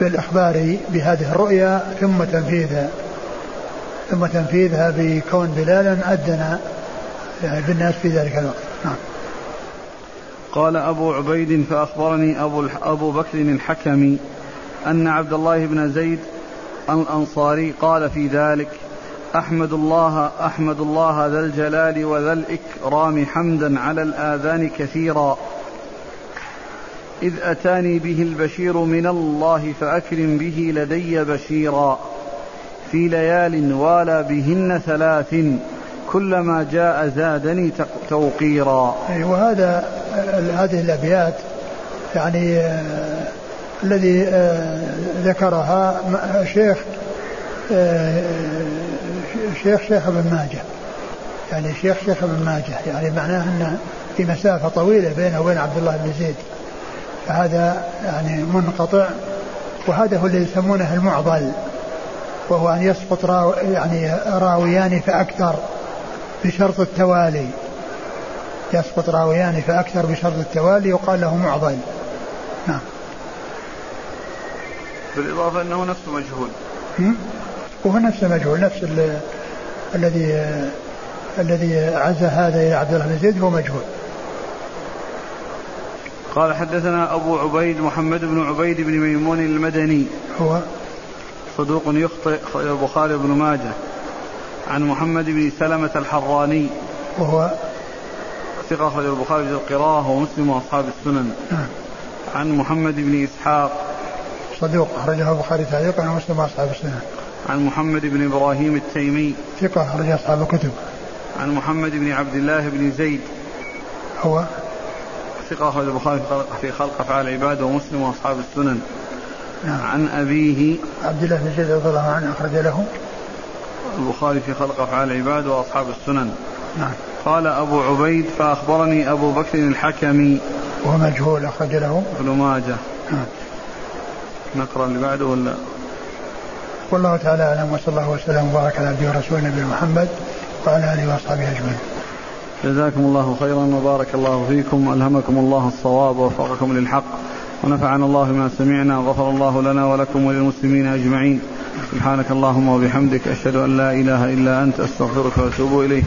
بالإخبار بهذه الرؤيا ثم تنفيذها. ثم تنفيذها بكون بلالا أدنى يعني بالناس في ذلك الوقت. نعم. قال أبو عبيد فأخبرني أبو, أبو بكر الحكمي أن عبد الله بن زيد الأنصاري قال في ذلك أحمد الله أحمد الله ذا الجلال وذا الإكرام حمدا على الآذان كثيرا. إذ أتاني به البشير من الله فأكرم به لدي بشيرا. في ليال والى بهن ثلاث كلما جاء زادني توقيرا. وهذا هذه الأبيات يعني آه الذي آه ذكرها شيخ آه شيخ شيخ ابن ماجه. يعني شيخ شيخ ابن ماجه. يعني معناه أن في مسافة طويلة بينه وبين عبد الله بن زيد. فهذا يعني منقطع. وهذا هو اللي يسمونه المعضل. وهو أن يسقط راو يعني راويان فأكثر بشرط التوالي. يسقط راويان فأكثر بشرط التوالي يقال له معضل نعم بالإضافة أنه نفسه مجهول. وهو نفسه مجهول نفس الذي الذي عزى هذا إلى عبد الله بن زيد هو مجهول. قال حدثنا أبو عبيد محمد بن عبيد بن ميمون المدني. هو؟ صدوق يخطئ البخاري بن ماجه. عن محمد بن سلمة الحراني. وهو؟ ثقة أخرج البخاري في القراءة ومسلم وأصحاب السنن. نعم. عن محمد بن إسحاق. صدوق أخرجه البخاري تعليقا ومسلم وأصحاب السنن عن محمد بن إبراهيم التيمي. ثقة أخرج أصحاب الكتب. عن محمد بن عبد الله بن زيد. هو؟ ثقة أخرج البخاري في خلق أفعال العباد ومسلم وأصحاب السنن. نعم. عن أبيه. عبد الله بن زيد رضي الله عنه أخرج له. البخاري في خلق أفعال العباد وأصحاب السنن. نعم. قال أبو عبيد فأخبرني أبو بكر الحكمي. وهو مجهول أخرج له. ابن ماجه. نعم. نقرأ اللي بعده ولا؟ والله تعالى أعلم وصلى الله وسلم وبارك على عبده ورسوله نبينا محمد وعلى آله وأصحابه أجمعين. جزاكم الله خيرا وبارك الله فيكم ألهمكم الله الصواب ووفقكم للحق ونفعنا الله بما سمعنا وغفر الله لنا ولكم وللمسلمين أجمعين. سبحانك اللهم وبحمدك أشهد أن لا إله إلا أنت أستغفرك وأتوب إليك.